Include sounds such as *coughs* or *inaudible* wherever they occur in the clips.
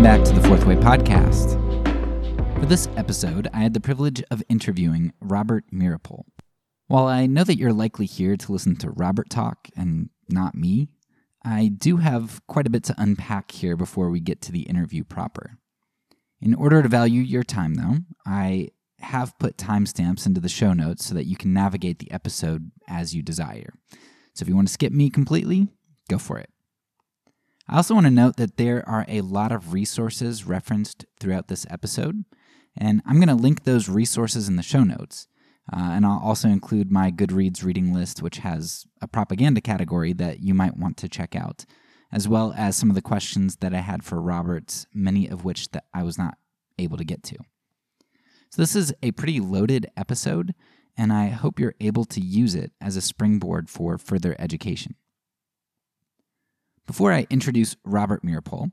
Welcome back to the Fourth Way Podcast. For this episode, I had the privilege of interviewing Robert Meeropol. While I know that you're likely here to listen to Robert talk and not me, I do have quite a bit to unpack here before we get to the interview proper. In order to value your time, though, I have put timestamps into the show notes so that you can navigate the episode as you desire. So if you want to skip me completely, go for it. I also want to note that there are a lot of resources referenced throughout this episode, and I'm going to link those resources in the show notes. Uh, and I'll also include my Goodreads reading list, which has a propaganda category that you might want to check out, as well as some of the questions that I had for Roberts, many of which that I was not able to get to. So this is a pretty loaded episode, and I hope you're able to use it as a springboard for further education. Before I introduce Robert Meeropol,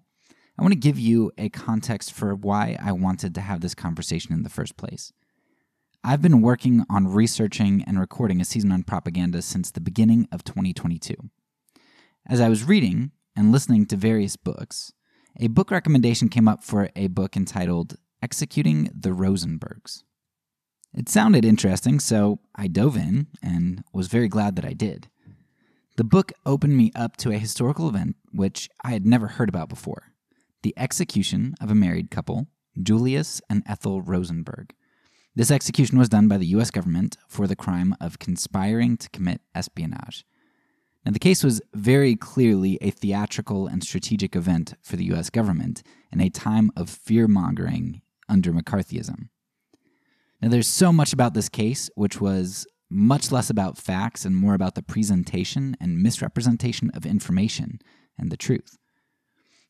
I want to give you a context for why I wanted to have this conversation in the first place. I've been working on researching and recording a season on propaganda since the beginning of 2022. As I was reading and listening to various books, a book recommendation came up for a book entitled Executing the Rosenbergs. It sounded interesting, so I dove in and was very glad that I did. The book opened me up to a historical event which I had never heard about before the execution of a married couple, Julius and Ethel Rosenberg. This execution was done by the US government for the crime of conspiring to commit espionage. Now, the case was very clearly a theatrical and strategic event for the US government in a time of fear mongering under McCarthyism. Now, there's so much about this case, which was much less about facts and more about the presentation and misrepresentation of information and the truth.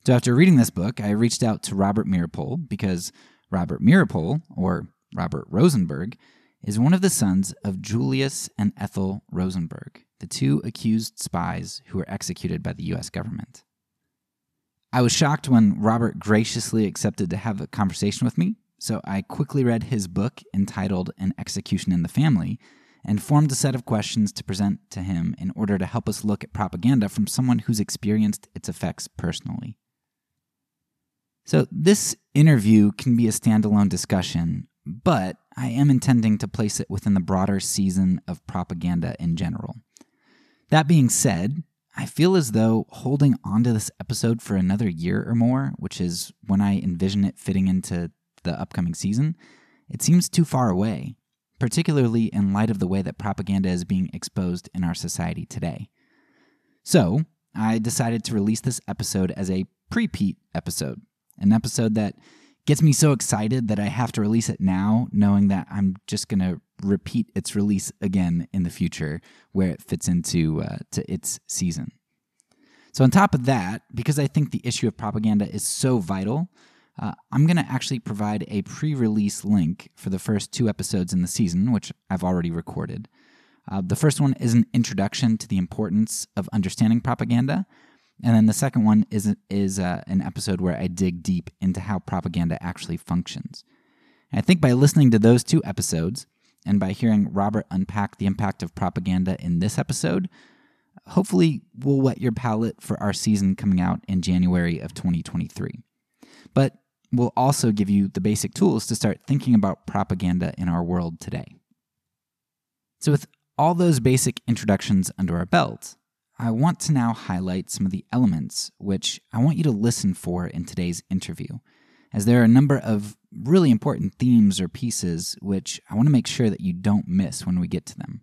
So, after reading this book, I reached out to Robert Meeropol because Robert Meeropol, or Robert Rosenberg, is one of the sons of Julius and Ethel Rosenberg, the two accused spies who were executed by the US government. I was shocked when Robert graciously accepted to have a conversation with me, so I quickly read his book entitled An Execution in the Family and formed a set of questions to present to him in order to help us look at propaganda from someone who's experienced its effects personally. So, this interview can be a standalone discussion, but I am intending to place it within the broader season of propaganda in general. That being said, I feel as though holding on to this episode for another year or more, which is when I envision it fitting into the upcoming season, it seems too far away, particularly in light of the way that propaganda is being exposed in our society today. So, I decided to release this episode as a pre Pete episode, an episode that gets me so excited that I have to release it now, knowing that I'm just going to repeat its release again in the future where it fits into uh, to its season. So, on top of that, because I think the issue of propaganda is so vital, uh, I'm going to actually provide a pre release link for the first two episodes in the season, which I've already recorded. Uh, the first one is an introduction to the importance of understanding propaganda. And then the second one is, is uh, an episode where I dig deep into how propaganda actually functions. And I think by listening to those two episodes and by hearing Robert unpack the impact of propaganda in this episode, hopefully we'll wet your palate for our season coming out in January of 2023. But will also give you the basic tools to start thinking about propaganda in our world today. So, with all those basic introductions under our belt, I want to now highlight some of the elements which I want you to listen for in today's interview, as there are a number of really important themes or pieces which I want to make sure that you don't miss when we get to them.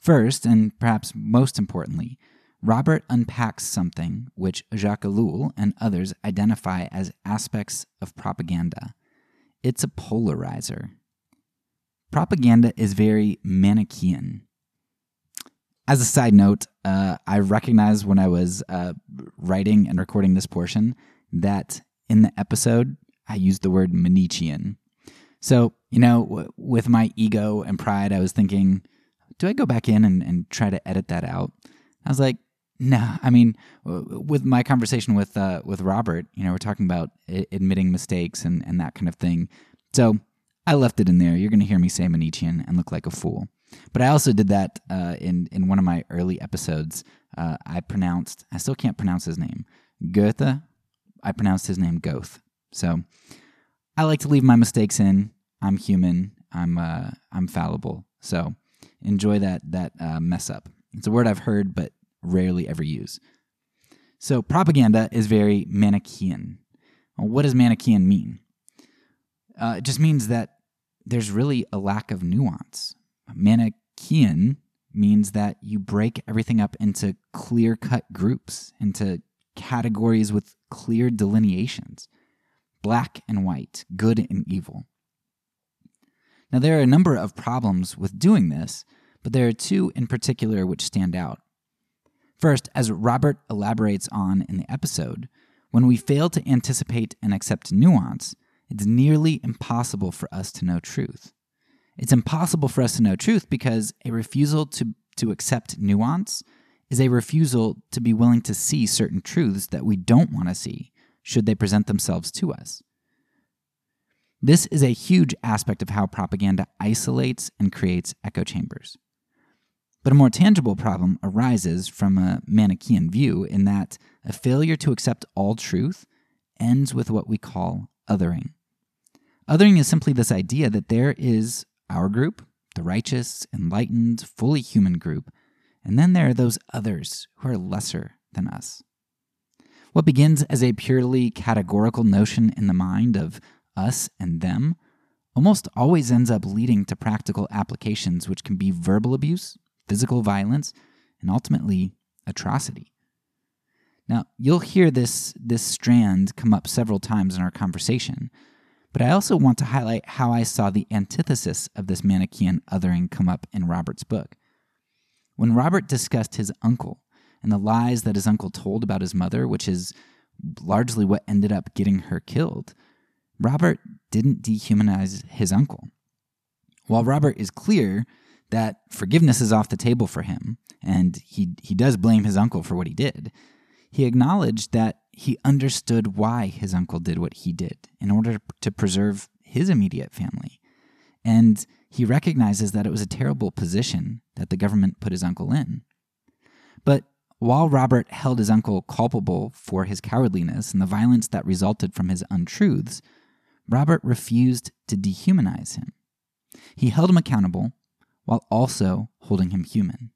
First, and perhaps most importantly, Robert unpacks something which Jacques Ellul and others identify as aspects of propaganda. It's a polarizer. Propaganda is very Manichaean. As a side note, uh, I recognized when I was uh, writing and recording this portion that in the episode I used the word Manichean. So, you know, w- with my ego and pride, I was thinking, do I go back in and, and try to edit that out? I was like, no, I mean, with my conversation with uh, with Robert, you know, we're talking about admitting mistakes and, and that kind of thing. So I left it in there. You're going to hear me say Manichean and look like a fool. But I also did that uh, in in one of my early episodes. Uh, I pronounced, I still can't pronounce his name, Goethe. I pronounced his name Goth. So I like to leave my mistakes in. I'm human. I'm uh, I'm fallible. So enjoy that that uh, mess up. It's a word I've heard but rarely ever use. So propaganda is very Manichaean. Well, what does Manichaean mean? Uh, it just means that there's really a lack of nuance. Manichaean means that you break everything up into clear cut groups, into categories with clear delineations black and white, good and evil. Now, there are a number of problems with doing this, but there are two in particular which stand out. First, as Robert elaborates on in the episode, when we fail to anticipate and accept nuance, it's nearly impossible for us to know truth. It's impossible for us to know truth because a refusal to, to accept nuance is a refusal to be willing to see certain truths that we don't want to see should they present themselves to us. This is a huge aspect of how propaganda isolates and creates echo chambers. But a more tangible problem arises from a Manichaean view in that a failure to accept all truth ends with what we call othering. Othering is simply this idea that there is our group, the righteous, enlightened, fully human group, and then there are those others who are lesser than us. What begins as a purely categorical notion in the mind of us and them almost always ends up leading to practical applications which can be verbal abuse, physical violence, and ultimately atrocity. Now, you'll hear this, this strand come up several times in our conversation, but I also want to highlight how I saw the antithesis of this Manichaean othering come up in Robert's book. When Robert discussed his uncle and the lies that his uncle told about his mother, which is largely what ended up getting her killed, Robert didn't dehumanize his uncle. While Robert is clear that forgiveness is off the table for him, and he, he does blame his uncle for what he did, he acknowledged that he understood why his uncle did what he did in order to preserve his immediate family. And he recognizes that it was a terrible position that the government put his uncle in. But while Robert held his uncle culpable for his cowardliness and the violence that resulted from his untruths, Robert refused to dehumanize him. He held him accountable while also holding him human.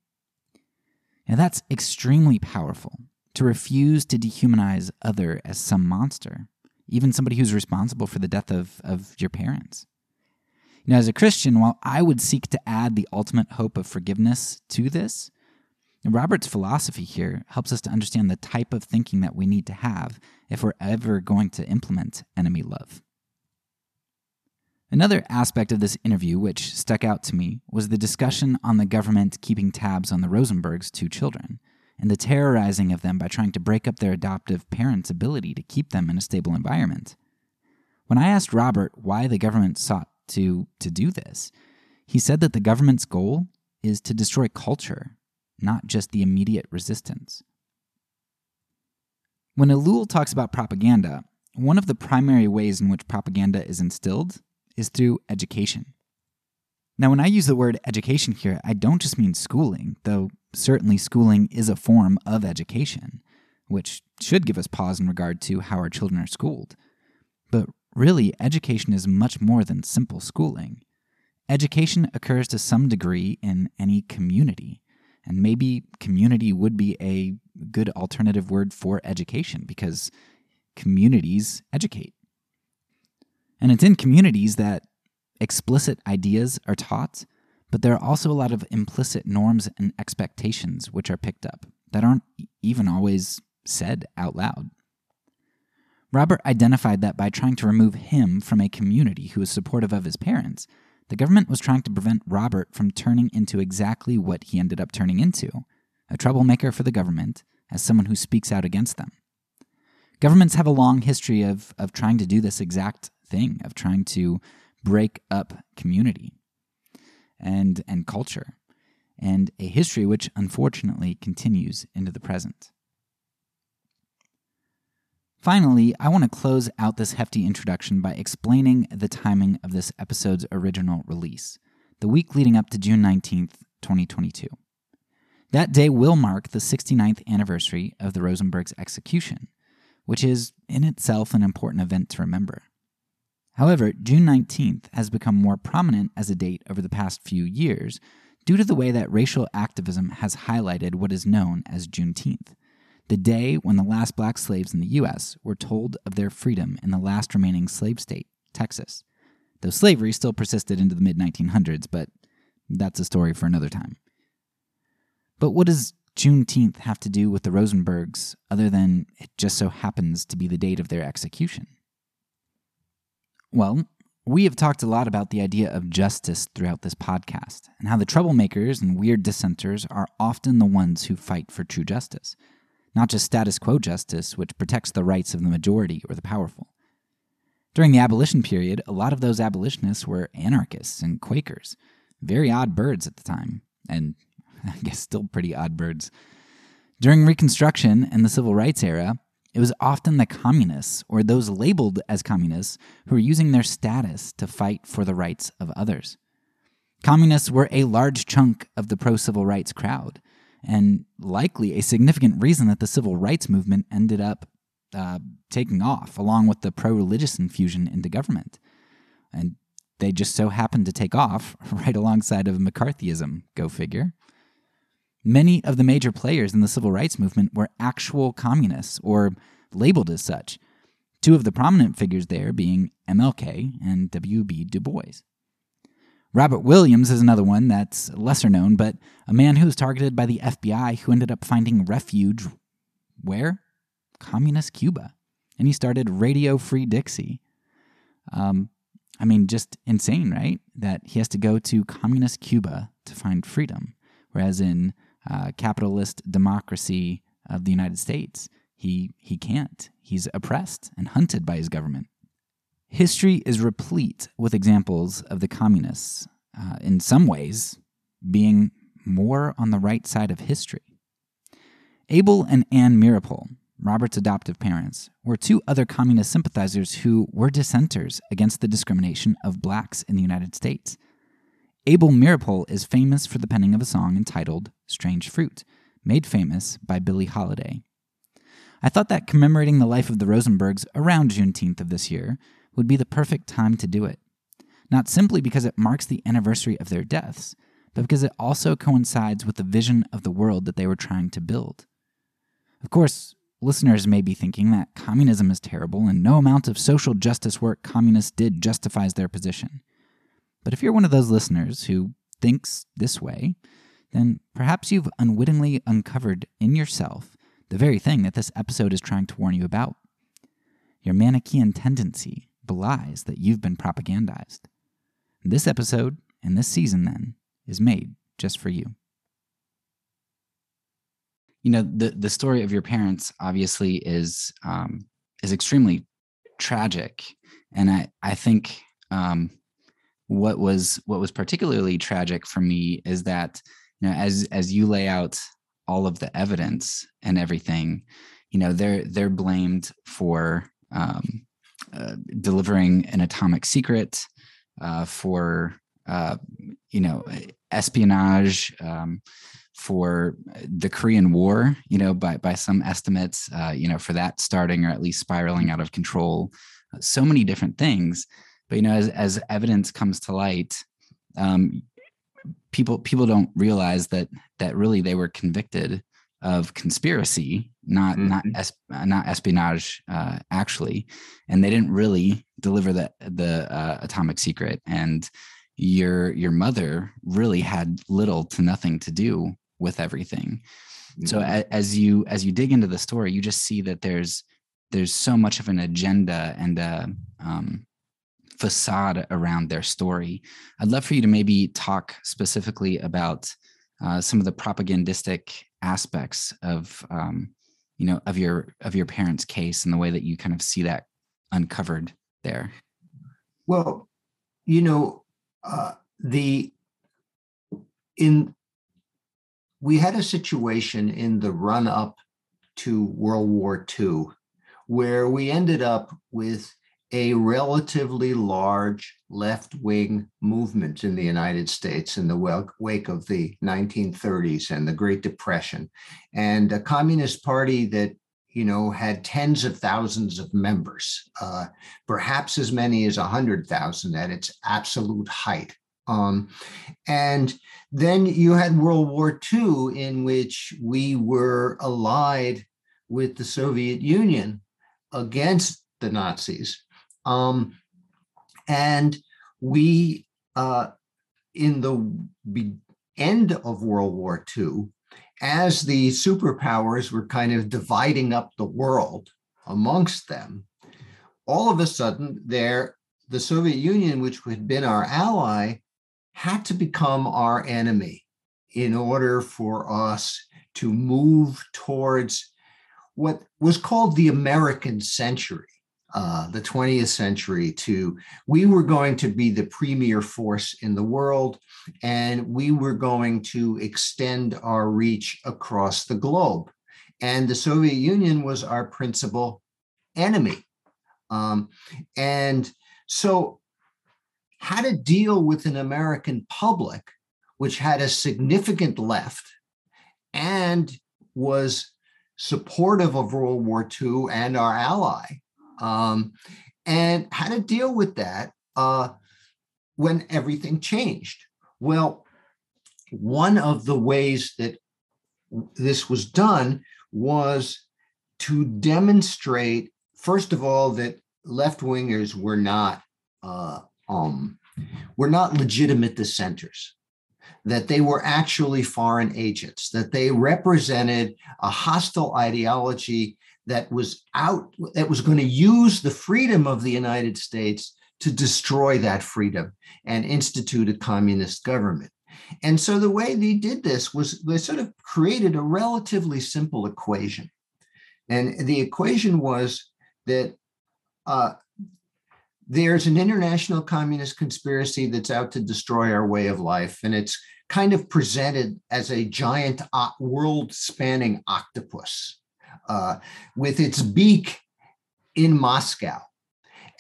Now that's extremely powerful to refuse to dehumanize other as some monster, even somebody who's responsible for the death of, of your parents. Now, as a Christian, while I would seek to add the ultimate hope of forgiveness to this, Robert's philosophy here helps us to understand the type of thinking that we need to have if we're ever going to implement enemy love. Another aspect of this interview which stuck out to me was the discussion on the government keeping tabs on the Rosenbergs' two children and the terrorizing of them by trying to break up their adoptive parents' ability to keep them in a stable environment. When I asked Robert why the government sought to, to do this, he said that the government's goal is to destroy culture, not just the immediate resistance. When Ellul talks about propaganda, one of the primary ways in which propaganda is instilled is through education. Now, when I use the word education here, I don't just mean schooling, though certainly schooling is a form of education, which should give us pause in regard to how our children are schooled. But really, education is much more than simple schooling. Education occurs to some degree in any community, and maybe community would be a good alternative word for education because communities educate. And it's in communities that explicit ideas are taught, but there are also a lot of implicit norms and expectations which are picked up that aren't even always said out loud. Robert identified that by trying to remove him from a community who was supportive of his parents, the government was trying to prevent Robert from turning into exactly what he ended up turning into a troublemaker for the government as someone who speaks out against them. Governments have a long history of, of trying to do this exact thing, of trying to break up community and, and culture, and a history which unfortunately continues into the present. Finally, I want to close out this hefty introduction by explaining the timing of this episode's original release, the week leading up to June 19th, 2022. That day will mark the 69th anniversary of the Rosenberg's execution, which is in itself an important event to remember. However, June 19th has become more prominent as a date over the past few years due to the way that racial activism has highlighted what is known as Juneteenth, the day when the last black slaves in the U.S. were told of their freedom in the last remaining slave state, Texas. Though slavery still persisted into the mid 1900s, but that's a story for another time. But what does Juneteenth have to do with the Rosenbergs other than it just so happens to be the date of their execution? Well, we have talked a lot about the idea of justice throughout this podcast, and how the troublemakers and weird dissenters are often the ones who fight for true justice, not just status quo justice, which protects the rights of the majority or the powerful. During the abolition period, a lot of those abolitionists were anarchists and Quakers, very odd birds at the time, and *laughs* I guess still pretty odd birds. During Reconstruction and the Civil Rights era, it was often the communists or those labeled as communists who were using their status to fight for the rights of others. Communists were a large chunk of the pro civil rights crowd, and likely a significant reason that the civil rights movement ended up uh, taking off, along with the pro religious infusion into government. And they just so happened to take off *laughs* right alongside of McCarthyism, go figure. Many of the major players in the civil rights movement were actual communists or labeled as such, two of the prominent figures there being MLK and W.B. Du Bois. Robert Williams is another one that's lesser known, but a man who was targeted by the FBI who ended up finding refuge where? Communist Cuba. And he started Radio Free Dixie. Um, I mean, just insane, right? That he has to go to communist Cuba to find freedom, whereas in uh, capitalist democracy of the United States. He, he can't. He's oppressed and hunted by his government. History is replete with examples of the communists, uh, in some ways, being more on the right side of history. Abel and Anne Meeropol, Robert's adoptive parents, were two other communist sympathizers who were dissenters against the discrimination of blacks in the United States. Abel Meeropol is famous for the penning of a song entitled Strange Fruit, made famous by Billie Holiday. I thought that commemorating the life of the Rosenbergs around Juneteenth of this year would be the perfect time to do it. Not simply because it marks the anniversary of their deaths, but because it also coincides with the vision of the world that they were trying to build. Of course, listeners may be thinking that communism is terrible and no amount of social justice work communists did justifies their position. But if you're one of those listeners who thinks this way, then perhaps you've unwittingly uncovered in yourself the very thing that this episode is trying to warn you about. Your Manichaean tendency belies that you've been propagandized. This episode and this season, then, is made just for you. You know, the, the story of your parents obviously is um, is extremely tragic. And I, I think um, what was what was particularly tragic for me is that you know as as you lay out all of the evidence and everything you know they're they're blamed for um, uh, delivering an atomic secret uh, for uh, you know espionage um, for the Korean War, you know, by by some estimates, uh, you know, for that starting or at least spiraling out of control, so many different things but you know as as evidence comes to light um, people people don't realize that that really they were convicted of conspiracy not mm-hmm. not es, not espionage uh, actually and they didn't really deliver the the uh, atomic secret and your your mother really had little to nothing to do with everything mm-hmm. so a, as you as you dig into the story you just see that there's there's so much of an agenda and a, um, facade around their story. I'd love for you to maybe talk specifically about uh, some of the propagandistic aspects of um, you know of your of your parents' case and the way that you kind of see that uncovered there. Well, you know, uh, the in we had a situation in the run up to World War II where we ended up with a relatively large left wing movement in the United States in the wake of the 1930s and the Great Depression, and a Communist Party that you know, had tens of thousands of members, uh, perhaps as many as 100,000 at its absolute height. Um, and then you had World War II, in which we were allied with the Soviet Union against the Nazis. Um, and we, uh, in the end of World War II, as the superpowers were kind of dividing up the world amongst them, all of a sudden there the Soviet Union, which had been our ally, had to become our enemy in order for us to move towards what was called the American century uh, the 20th century to we were going to be the premier force in the world and we were going to extend our reach across the globe. And the soviet union was our principal enemy. Um, and so how to deal with an american public which had a significant left and was supportive of world war ii and our ally um, and how to deal with that uh, when everything changed. Well, one of the ways that this was done was to demonstrate, first of all, that left wingers were not uh, um, were not legitimate dissenters, that they were actually foreign agents, that they represented a hostile ideology that was out that was going to use the freedom of the United States to destroy that freedom and institute a communist government. And so the way they did this was they sort of created a relatively simple equation. And the equation was that uh, there's an international communist conspiracy that's out to destroy our way of life. And it's kind of presented as a giant uh, world spanning octopus uh, with its beak in Moscow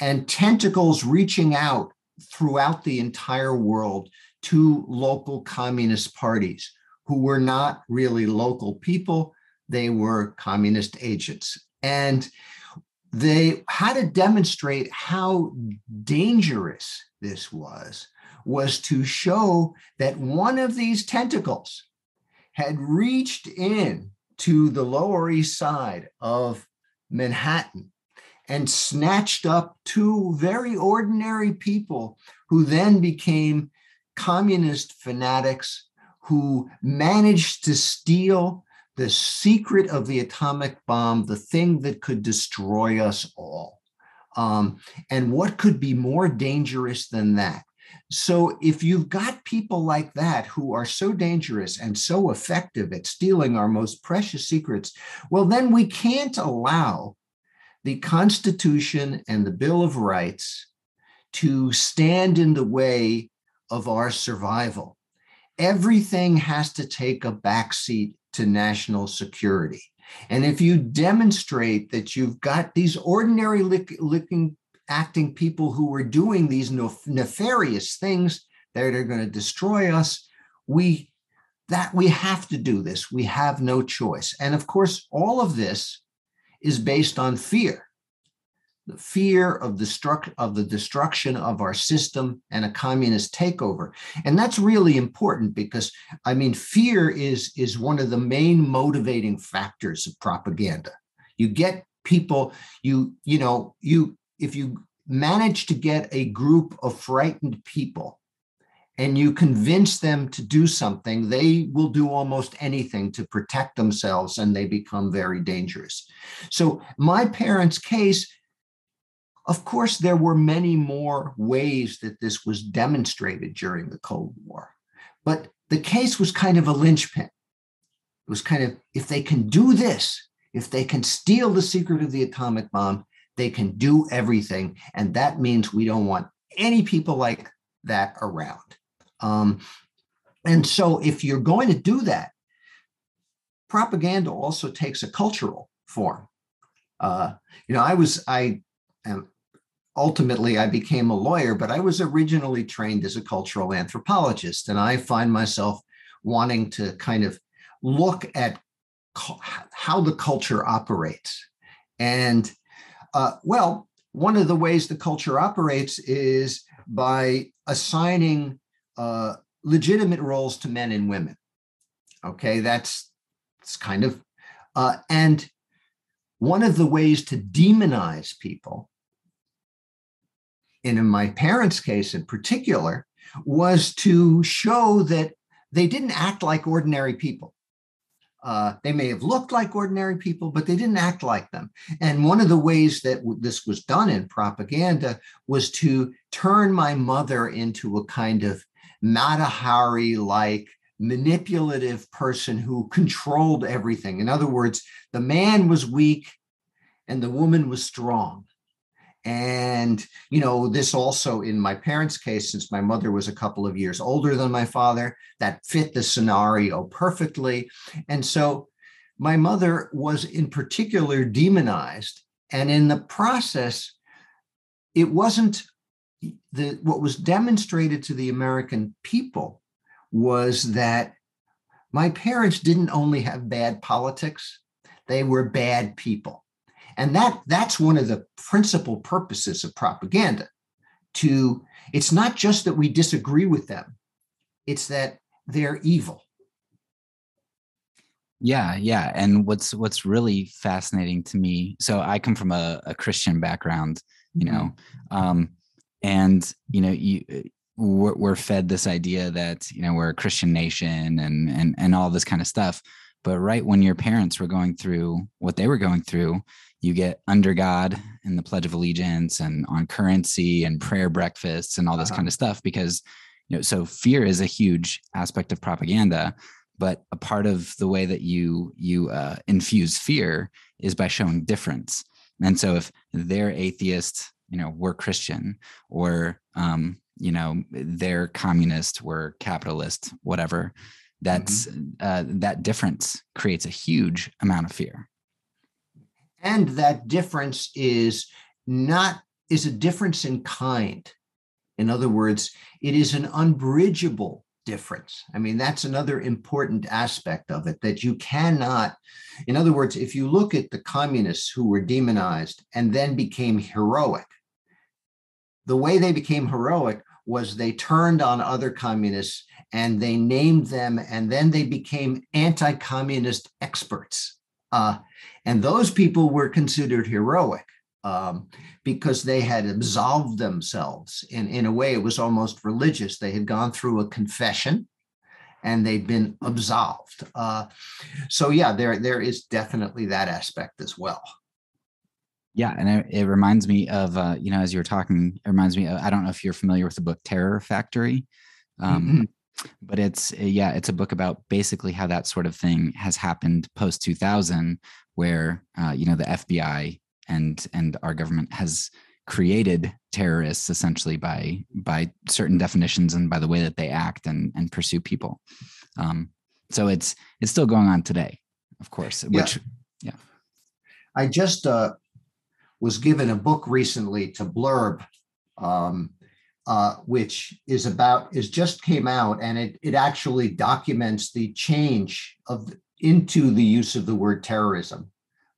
and tentacles reaching out throughout the entire world to local communist parties who were not really local people, they were communist agents. And they had to demonstrate how dangerous this was was to show that one of these tentacles had reached in to the Lower East Side of Manhattan and snatched up two very ordinary people who then became communist fanatics who managed to steal the secret of the atomic bomb, the thing that could destroy us all. Um, and what could be more dangerous than that? So if you've got people like that who are so dangerous and so effective at stealing our most precious secrets, well, then we can't allow the Constitution and the Bill of Rights to stand in the way of our survival. Everything has to take a backseat to national security. And if you demonstrate that you've got these ordinary looking acting people who were doing these nefarious things that are going to destroy us. We that we have to do this. We have no choice. And of course all of this is based on fear. The fear of the destruct of the destruction of our system and a communist takeover. And that's really important because i mean fear is is one of the main motivating factors of propaganda. You get people you you know you if you manage to get a group of frightened people and you convince them to do something, they will do almost anything to protect themselves and they become very dangerous. So, my parents' case, of course, there were many more ways that this was demonstrated during the Cold War, but the case was kind of a linchpin. It was kind of if they can do this, if they can steal the secret of the atomic bomb, they can do everything. And that means we don't want any people like that around. Um, and so, if you're going to do that, propaganda also takes a cultural form. Uh, you know, I was, I am ultimately I became a lawyer, but I was originally trained as a cultural anthropologist. And I find myself wanting to kind of look at how the culture operates. And uh, well, one of the ways the culture operates is by assigning uh, legitimate roles to men and women. Okay, that's it's kind of uh, and one of the ways to demonize people, and in my parents' case in particular, was to show that they didn't act like ordinary people. Uh, they may have looked like ordinary people, but they didn't act like them. And one of the ways that w- this was done in propaganda was to turn my mother into a kind of Mata Hari like manipulative person who controlled everything. In other words, the man was weak and the woman was strong. And, you know, this also in my parents' case, since my mother was a couple of years older than my father, that fit the scenario perfectly. And so my mother was in particular demonized. And in the process, it wasn't the what was demonstrated to the American people was that my parents didn't only have bad politics, they were bad people. And that that's one of the principal purposes of propaganda. To it's not just that we disagree with them, it's that they're evil. Yeah, yeah. And what's what's really fascinating to me, so I come from a, a Christian background, you know, mm-hmm. um, and you know, you we're, we're fed this idea that you know we're a Christian nation and and and all this kind of stuff. But right when your parents were going through what they were going through, you get under God and the Pledge of Allegiance and on currency and prayer breakfasts and all this uh-huh. kind of stuff because you know so fear is a huge aspect of propaganda but a part of the way that you you uh, infuse fear is by showing difference and so if they're atheist you know we're christian or um, you know they're communist we're capitalist whatever that's mm-hmm. uh, that difference creates a huge amount of fear. And that difference is not is a difference in kind. In other words it is an unbridgeable difference. I mean that's another important aspect of it that you cannot in other words if you look at the communists who were demonized and then became heroic the way they became heroic was they turned on other communists and they named them and then they became anti-communist experts uh, and those people were considered heroic um, because they had absolved themselves. In, in a way, it was almost religious. They had gone through a confession and they'd been absolved. Uh, so, yeah, there, there is definitely that aspect as well. Yeah, and it, it reminds me of uh, you know as you were talking, it reminds me. Of, I don't know if you're familiar with the book Terror Factory, um, mm-hmm but it's yeah it's a book about basically how that sort of thing has happened post 2000 where uh, you know the FBI and and our government has created terrorists essentially by by certain definitions and by the way that they act and and pursue people. Um, so it's it's still going on today, of course. Which yeah, yeah. I just uh, was given a book recently to blurb. Um, uh, which is about is just came out and it it actually documents the change of into the use of the word terrorism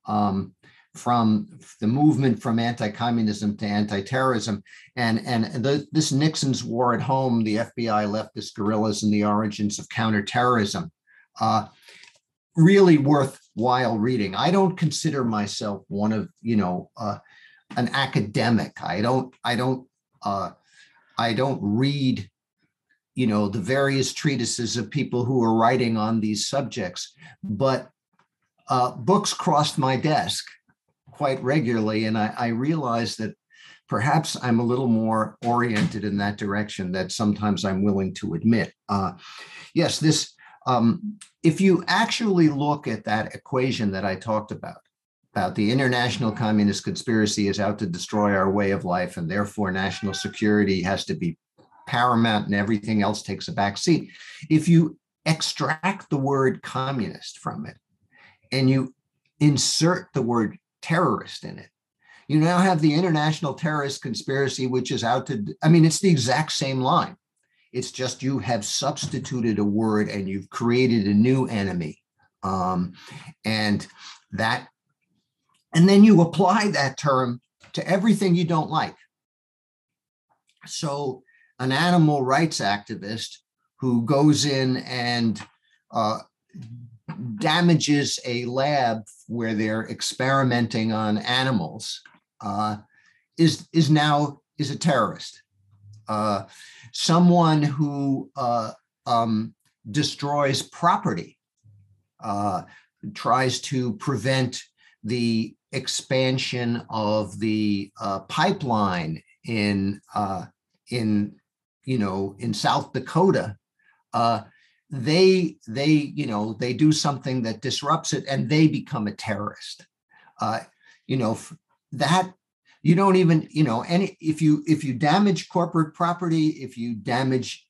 um, from the movement from anti-communism to anti-terrorism. And and the, this nixon's war at home the fbi leftist guerrillas and the origins of counterterrorism uh, really worthwhile reading. I don't consider myself one of you know uh, an academic. I don't i don't uh, i don't read you know the various treatises of people who are writing on these subjects but uh, books crossed my desk quite regularly, and I, I realized that perhaps I'm a little more oriented in that direction that sometimes I'm willing to admit. Uh, yes, this, um, if you actually look at that equation that I talked about, the international communist conspiracy is out to destroy our way of life, and therefore national security has to be paramount and everything else takes a back seat. If you extract the word communist from it, and you insert the word terrorist in it. You now have the international terrorist conspiracy, which is out to, I mean, it's the exact same line. It's just you have substituted a word and you've created a new enemy Um, and that, and then you apply that term to everything you don't like. So, an animal rights activist who goes in and uh, damages a lab where they're experimenting on animals uh, is is now is a terrorist. Uh, someone who uh, um, destroys property, uh, tries to prevent the expansion of the uh, pipeline in uh, in you know in South Dakota. Uh, they they you know they do something that disrupts it and they become a terrorist. Uh, you know that you don't even you know any if you if you damage corporate property if you damage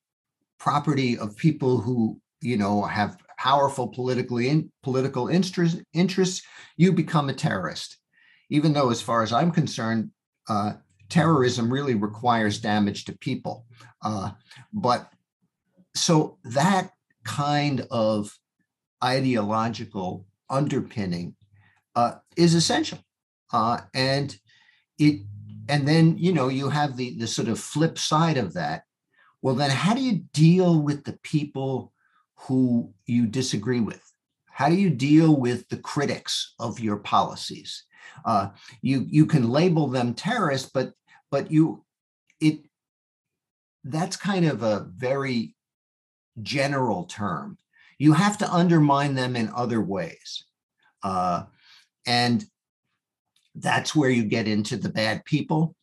property of people who you know have powerful politically in, political interest, interests you become a terrorist. Even though as far as i'm concerned uh, terrorism really requires damage to people. Uh, but so that kind of ideological underpinning uh, is essential. Uh, and it and then you know you have the the sort of flip side of that. Well then how do you deal with the people who you disagree with. How do you deal with the critics of your policies? Uh, you you can label them terrorists but but you it that's kind of a very general term. You have to undermine them in other ways. Uh, and that's where you get into the bad people,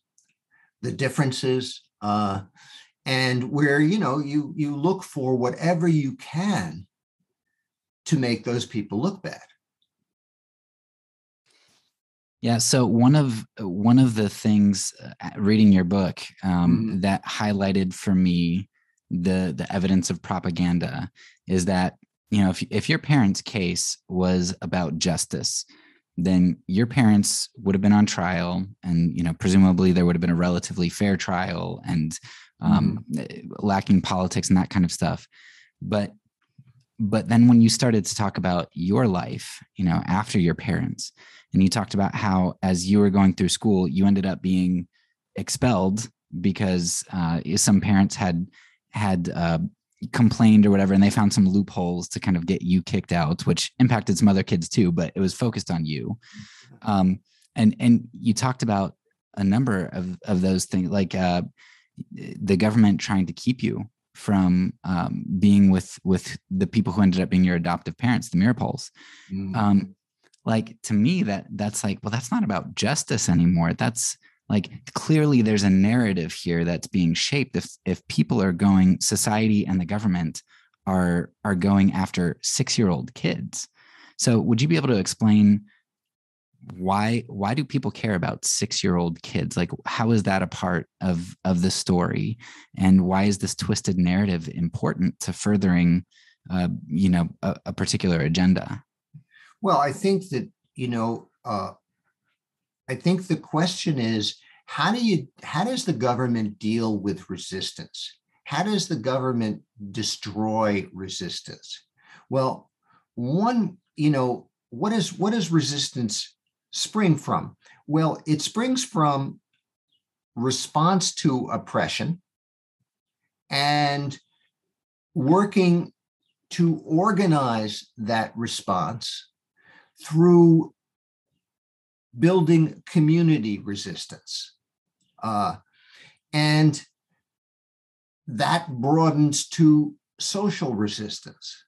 the differences, uh, and where you know you you look for whatever you can to make those people look bad. Yeah. So one of one of the things uh, reading your book um, mm-hmm. that highlighted for me the the evidence of propaganda is that you know if if your parents' case was about justice, then your parents would have been on trial and you know presumably there would have been a relatively fair trial and um, mm-hmm. lacking politics and that kind of stuff. But but then when you started to talk about your life you know after your parents and you talked about how as you were going through school you ended up being expelled because uh, some parents had had uh, complained or whatever and they found some loopholes to kind of get you kicked out which impacted some other kids too but it was focused on you. Um, and and you talked about a number of of those things like uh, the government trying to keep you from um, being with with the people who ended up being your adoptive parents the Meeropol's mm. um, like to me that that's like well that's not about justice anymore. That's like clearly there's a narrative here that's being shaped. If if people are going society and the government are are going after 6-year-old kids. So would you be able to explain why why do people care about 6-year-old kids like how is that a part of of the story and why is this twisted narrative important to furthering uh, you know a, a particular agenda well i think that you know uh, I think the question is how do you how does the government deal with resistance? How does the government destroy resistance? Well, one, you know, what is what does resistance spring from? Well, it springs from response to oppression and working to organize that response through building community resistance. Uh, and that broadens to social resistance.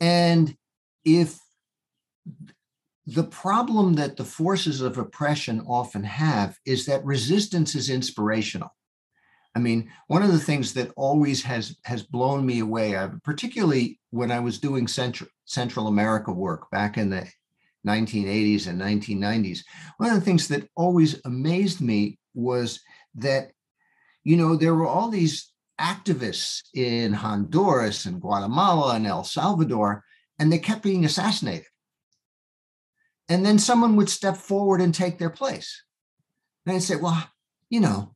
And if the problem that the forces of oppression often have is that resistance is inspirational. I mean, one of the things that always has has blown me away, uh, particularly when I was doing Central Central America work back in the 1980s and 1990s. One of the things that always amazed me was that, you know, there were all these activists in Honduras and Guatemala and El Salvador, and they kept being assassinated. And then someone would step forward and take their place. And I'd say, well, you know,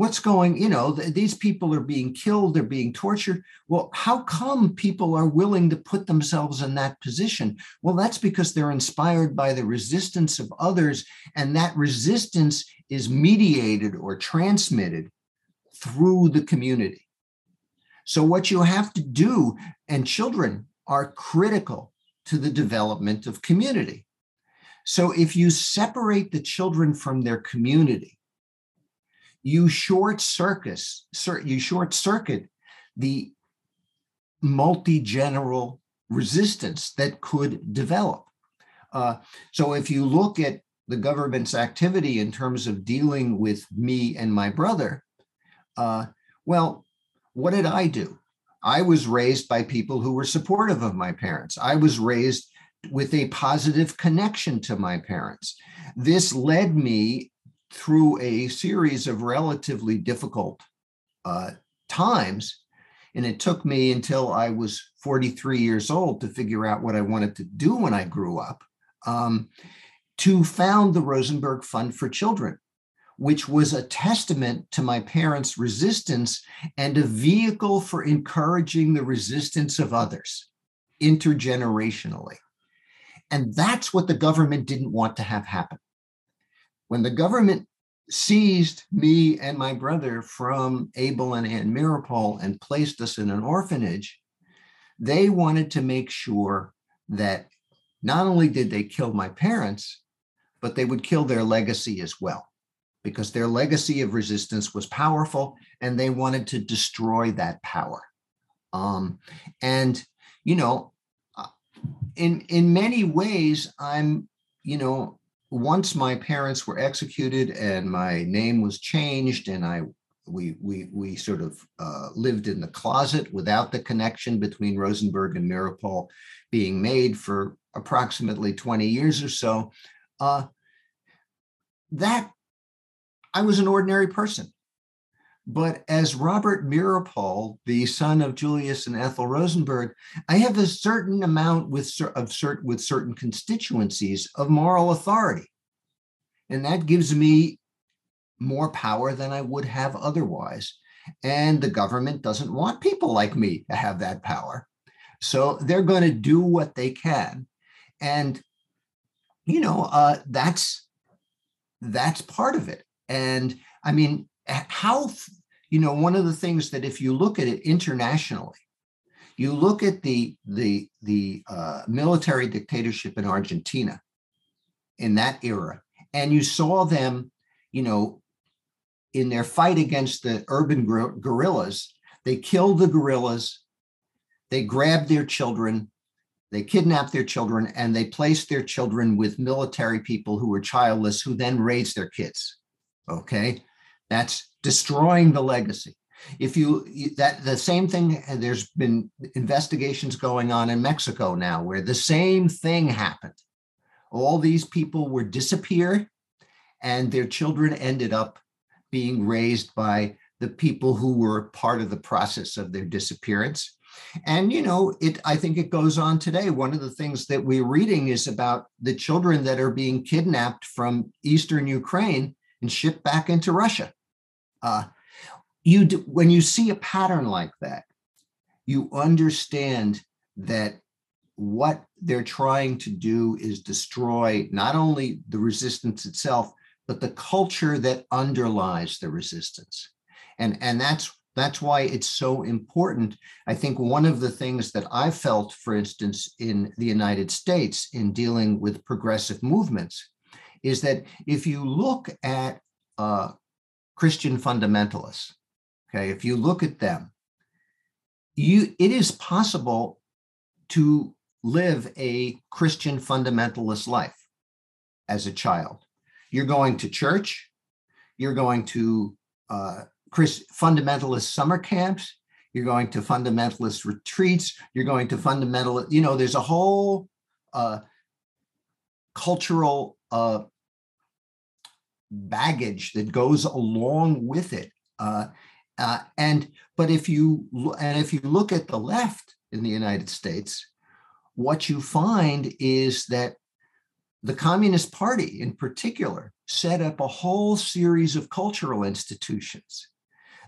what's going you know th- these people are being killed they're being tortured. Well how come people are willing to put themselves in that position? Well that's because they're inspired by the resistance of others and that resistance is mediated or transmitted through the community. So what you have to do and children are critical to the development of community so if you separate the children from their community you short circuit you short circuit the multi-general resistance that could develop. Uh, so if you look at the government's activity in terms of dealing with me and my brother, uh, well, what did I do? I was raised by people who were supportive of my parents. I was raised with a positive connection to my parents. This led me through a series of relatively difficult uh, times. And it took me until I was 43 years old to figure out what I wanted to do when I grew up um, to found the Rosenberg Fund for Children, which was a testament to my parents' resistance and a vehicle for encouraging the resistance of others intergenerationally. And that's what the government didn't want to have happen when the government seized me and my brother from Abel and Ann Meeropol and placed us in an orphanage, they wanted to make sure that not only did they kill my parents, but they would kill their legacy as well, because their legacy of resistance was powerful and they wanted to destroy that power. Um, and, you know, uh, in in many ways, I'm, you know, once my parents were executed and my name was changed and I we we we sort of uh, lived in the closet without the connection between Rosenberg and Meeropol being made for approximately 20 years or so. Uh, that I was an ordinary person. But as Robert Meeropol, the son of Julius and Ethel Rosenberg, I have a certain amount with of certain with certain constituencies of moral authority, and that gives me more power than I would have otherwise. And the government doesn't want people like me to have that power, so they're going to do what they can, and you know uh, that's that's part of it. And I mean, how you know, one of the things that if you look at it internationally, you look at the the the uh, military dictatorship in Argentina in that era, and you saw them, you know, in their fight against the urban guerrillas, they killed the guerrillas, they grabbed their children, they kidnapped their children, and they placed their children with military people who were childless, who then raised their kids. Okay, that's destroying the legacy. If you that the same thing, there's been investigations going on in Mexico now where the same thing happened. All these people were disappeared, and their children ended up being raised by the people who were part of the process of their disappearance. And you know, it I think it goes on today. One of the things that we're reading is about the children that are being kidnapped from eastern Ukraine and shipped back into Russia. Uh, you do, when you see a pattern like that, you understand that what they're trying to do is destroy not only the resistance itself, but the culture that underlies the resistance. And, and that's that's why it's so important. I think one of the things that I felt, for instance, in the United States in dealing with progressive movements, is that if you look at uh, Christian fundamentalists. Okay, if you look at them, you it is possible to live a Christian fundamentalist life as a child. You're going to church, you're going to uh, Chris, fundamentalist summer camps, you're going to fundamentalist retreats, you're going to fundamental, you know, there's a whole uh, cultural uh, baggage that goes along with it. Uh, uh, and but if you and if you look at the left in the United States, what you find is that the Communist Party, in particular, set up a whole series of cultural institutions.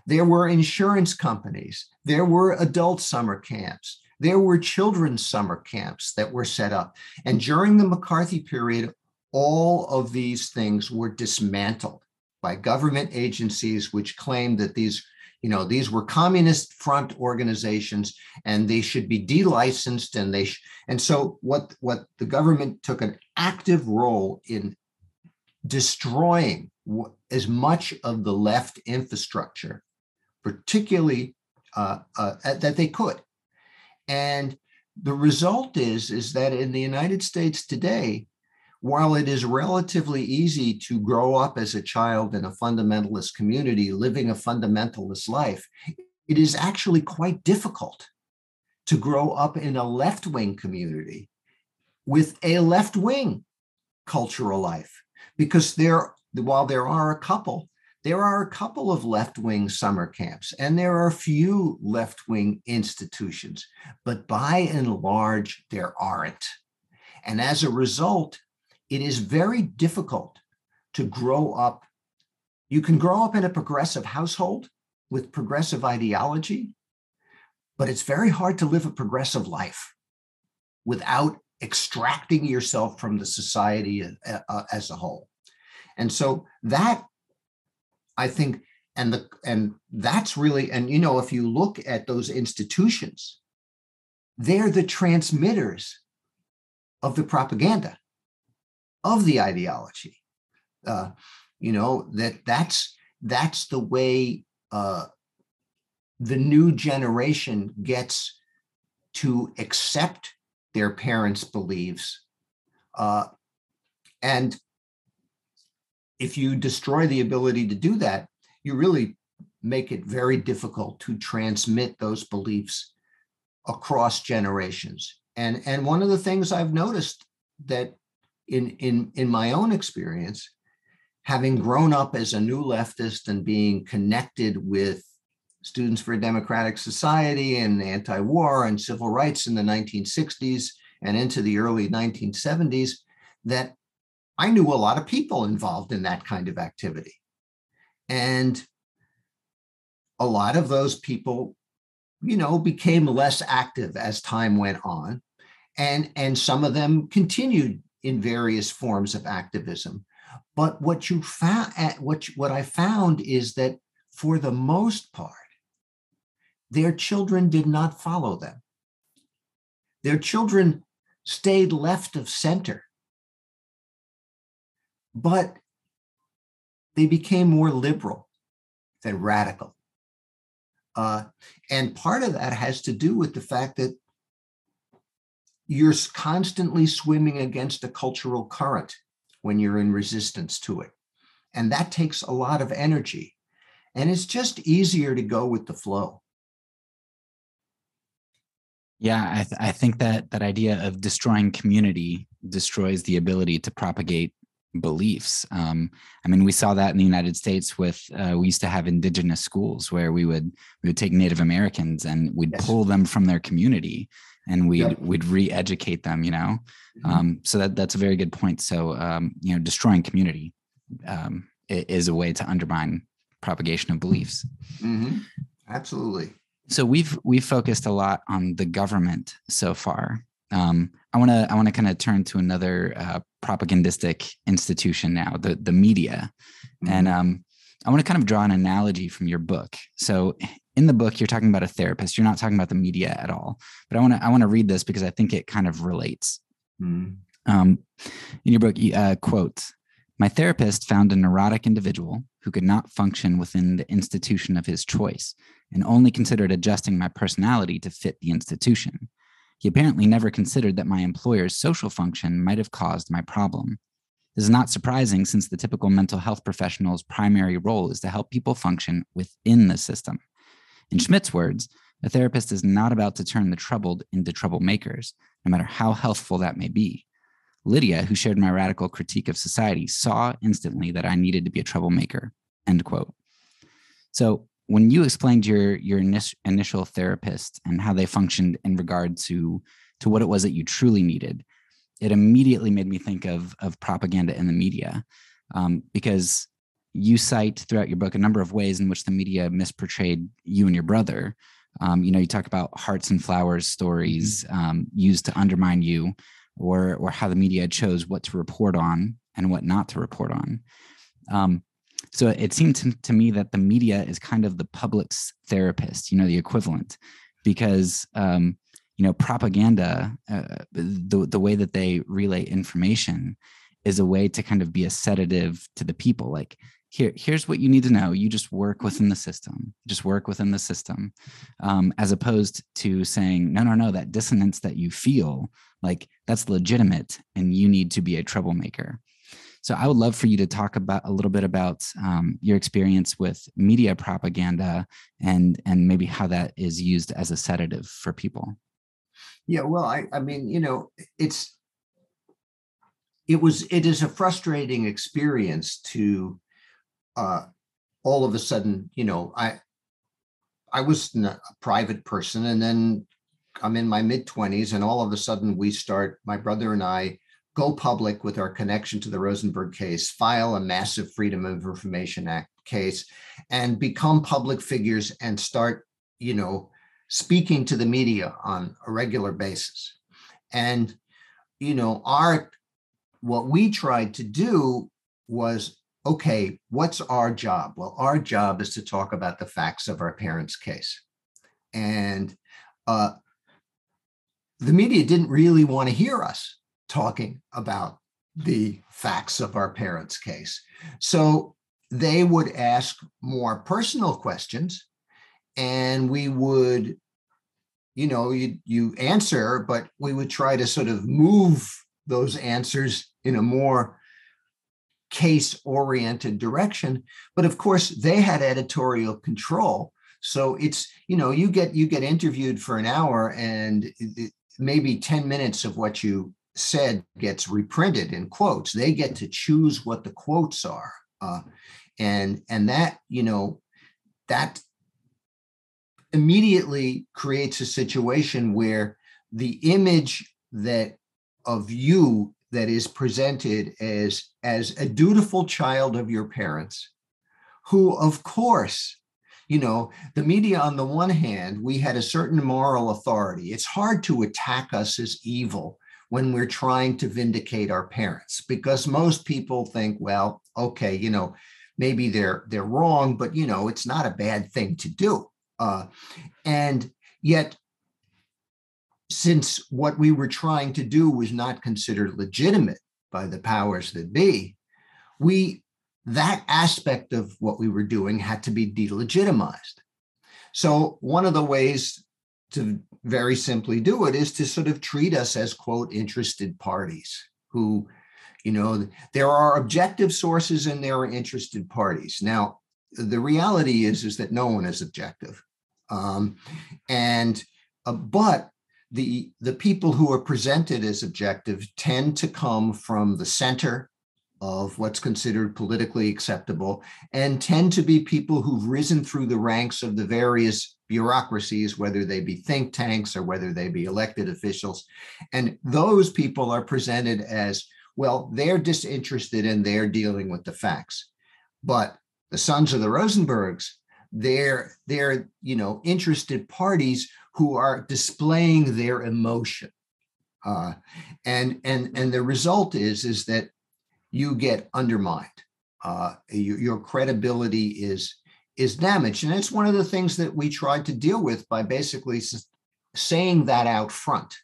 There were insurance companies, there were adult summer camps, there were children's summer camps that were set up. And during the McCarthy period, all of these things were dismantled by government agencies which claimed that these you know these were communist front organizations and they should be delicensed and they sh- and so what what the government took an active role in destroying as much of the left infrastructure particularly uh, uh, that they could. And the result is is that in the united states today while it is relatively easy to grow up as a child in a fundamentalist community, living a fundamentalist life, it is actually quite difficult to grow up in a left wing community with a left wing cultural life. Because there, while there are a couple, there are a couple of left wing summer camps and there are a few left wing institutions, but by and large, there aren't. And as a result, it is very difficult to grow up. You can grow up in a progressive household with progressive ideology, but it's very hard to live a progressive life without extracting yourself from the society uh, uh, as a whole. And so that, I think, and the and that's really and you know if you look at those institutions, they're the transmitters of the propaganda of the ideology. Uh, you know that that's that's the way uh, the new generation gets to accept their parents' beliefs, uh, and if you destroy the ability to do that, you really make it very difficult to transmit those beliefs across generations. And and one of the things I've noticed that in in in my own experience having grown up as a new leftist and being connected with students for a democratic society and anti-war and civil rights in the 1960s and into the early 1970s that i knew a lot of people involved in that kind of activity. And a lot of those people you know became less active as time went on and and some of them continued in various forms of activism. But what you found, what what I found is that for the most part, their children did not follow them. Their children stayed left of center, but they became more liberal than radical. Uh, and part of that has to do with the fact that you're constantly swimming against a cultural current when you're in resistance to it. And that takes a lot of energy. And it's just easier to go with the flow. Yeah, I, th- I think that that idea of destroying community destroys the ability to propagate beliefs. Um, I mean, we saw that in the United States with uh, we used to have indigenous schools where we would we would take Native Americans and we'd yes. pull them from their community and we'd yep. we'd re-educate them. You know, mm-hmm. um, so that that's a very good point. So um, you know, destroying community um, is a way to undermine propagation of beliefs. Mm-hmm. Absolutely. So we've we've focused a lot on the government so far. Um, I want to I want to kind of turn to another uh, propagandistic institution now, the the media, mm-hmm. and um, I want to kind of draw an analogy from your book. So in the book, you're talking about a therapist. You're not talking about the media at all. But I want to I want to read this because I think it kind of relates. Mm-hmm. Um, in your book, uh, quote: "My therapist found a neurotic individual who could not function within the institution of his choice, and only considered adjusting my personality to fit the institution." He apparently never considered that my employer's social function might have caused my problem. This is not surprising since the typical mental health professional's primary role is to help people function within the system. In Schmidt's words, a therapist is not about to turn the troubled into troublemakers, no matter how healthful that may be. Lydia, who shared my radical critique of society, saw instantly that I needed to be a troublemaker. End quote. So when you explained your your initial therapist and how they functioned in regard to to what it was that you truly needed, it immediately made me think of of propaganda in the media. um, because you cite throughout your book a number of ways in which the media misportrayed you and your brother. Um, you know, you talk about hearts and flowers stories mm-hmm. um, used to undermine you, or or how the media chose what to report on and what not to report on. Um, so it seemed to, to, me that the media is kind of the public's therapist, you know, the equivalent, because um, you know propaganda, uh, the the way that they relay information, is a way to kind of be a sedative to the people. Like here, here's what you need to know. You just work within the system. Just work within the system, um, as opposed to saying, no, no, no. That dissonance that you feel, like that's legitimate, and you need to be a troublemaker. So I would love for you to talk about a little bit about um, your experience with media propaganda and and maybe how that is used as a sedative for people. Yeah, well, I I mean, you know, it's it was it is a frustrating experience to uh, all of a sudden, you know, I I was a private person, and then I'm in my mid 20s, and all of a sudden we start, my brother and I go public with our connection to the Rosenberg case, file a massive Freedom of Information Act case, and become public figures and start, you know, speaking to the media on a regular basis. And, you know, our what we tried to do was okay, what's our job? Well, our job is to talk about the facts of our parents' case. And uh, the media didn't really want to hear us talking about the facts of our parents' case. So they would ask more personal questions, and we would, you know, you, you answer, but we would try to sort of move those answers in a more case oriented direction but of course they had editorial control. So it's you know you get you get interviewed for an hour and maybe 10 minutes of what you said gets reprinted in quotes. They get to choose what the quotes are uh, and and that you know that immediately creates a situation where the image that of you that is presented as as a dutiful child of your parents who of course you know the media on the one hand we had a certain moral authority. It's hard to attack us as evil when we're trying to vindicate our parents because most people think well okay you know maybe they're they're wrong but you know it's not a bad thing to do. Uh, and yet since what we were trying to do was not considered legitimate by the powers that be, we that aspect of what we were doing had to be delegitimized. So one of the ways to very simply do it is to sort of treat us as quote interested parties who you know there are objective sources and there are interested parties now the reality is is that no one is objective um, and uh, but the, the people who are presented as objective tend to come from the center of what's considered politically acceptable and tend to be people who've risen through the ranks of the various bureaucracies, whether they be think tanks or whether they be elected officials. And those people are presented as well, they're disinterested and they're dealing with the facts. But the sons of the Rosenbergs, they're they're you know interested parties who are displaying their emotion. Uh, and and and the result is is that you get undermined. Uh, you, your credibility is is damaged, and it's one of the things that we tried to deal with by basically saying that out front.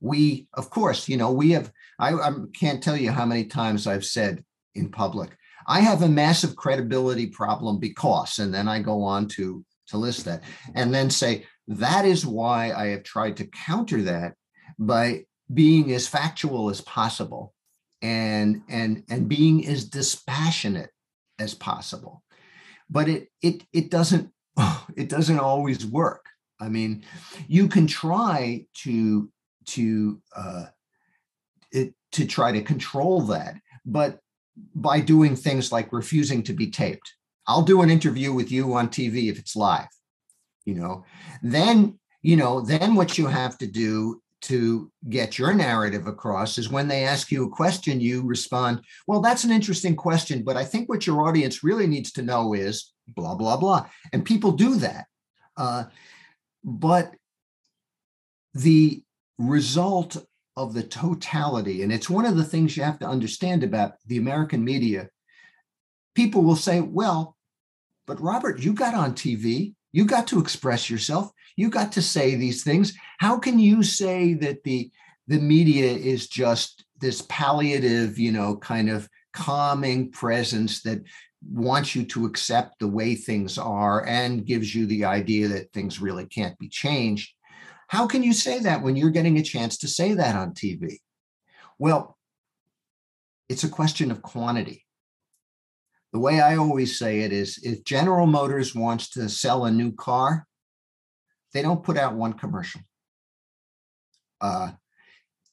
We, of course, you know, we have. I, I can't tell you how many times I've said in public, I have a massive credibility problem because, and then I go on to to list that, and then say, that is why I have tried to counter that by being as factual as possible and and and being as dispassionate as possible. But it it it doesn't *sighs* it doesn't always work. I mean, you can try to to uh, it, to try to control that, but by doing things like refusing to be taped. I'll do an interview with you on TV if it's live you know then you know then what you have to do to get your narrative across is when they ask you a question, you respond, Well, that's an interesting question, but I think what your audience really needs to know is blah, blah, blah. And people do that. Uh, but the result of the totality, and it's one of the things you have to understand about the American media, people will say, Well, but Robert, you got on TV, you got to express yourself, you got to say these things. How can you say that the the media is just this palliative, you know, kind of calming presence that wants you to accept the way things are and gives you the idea that things really can't be changed? How can you say that when you're getting a chance to say that on TV? Well, it's a question of quantity the way I always say it is if General Motors wants to sell a new car, they don't put out one commercial. Uh,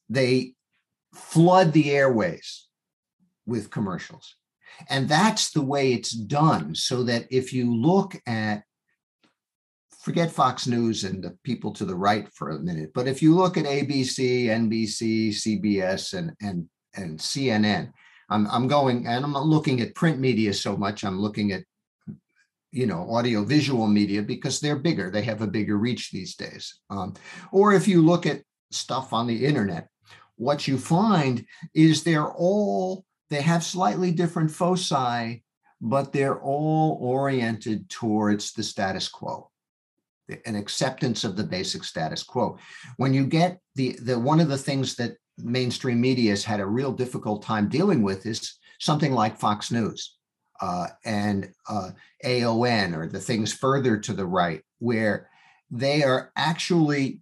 they flood the airways with commercials. And that's the way it's done. So that if you look at, forget Fox News and the people to the right for a minute, but if you look at ABC, NBC, CBS, and, and, and CNN, I'm, I'm going and I'm not looking at print media so much. I'm looking at, you know, audio visual media because they're bigger. They have a bigger reach these days. Um, or if you look at stuff on the internet, what you find is they're all, they have slightly different foci, but they're all oriented towards the status quo an acceptance of the basic status quo. When you get the the one of the things that mainstream media has had a real difficult time dealing with is something like Fox News uh, and uh, OAN or the things further to the right, where they are actually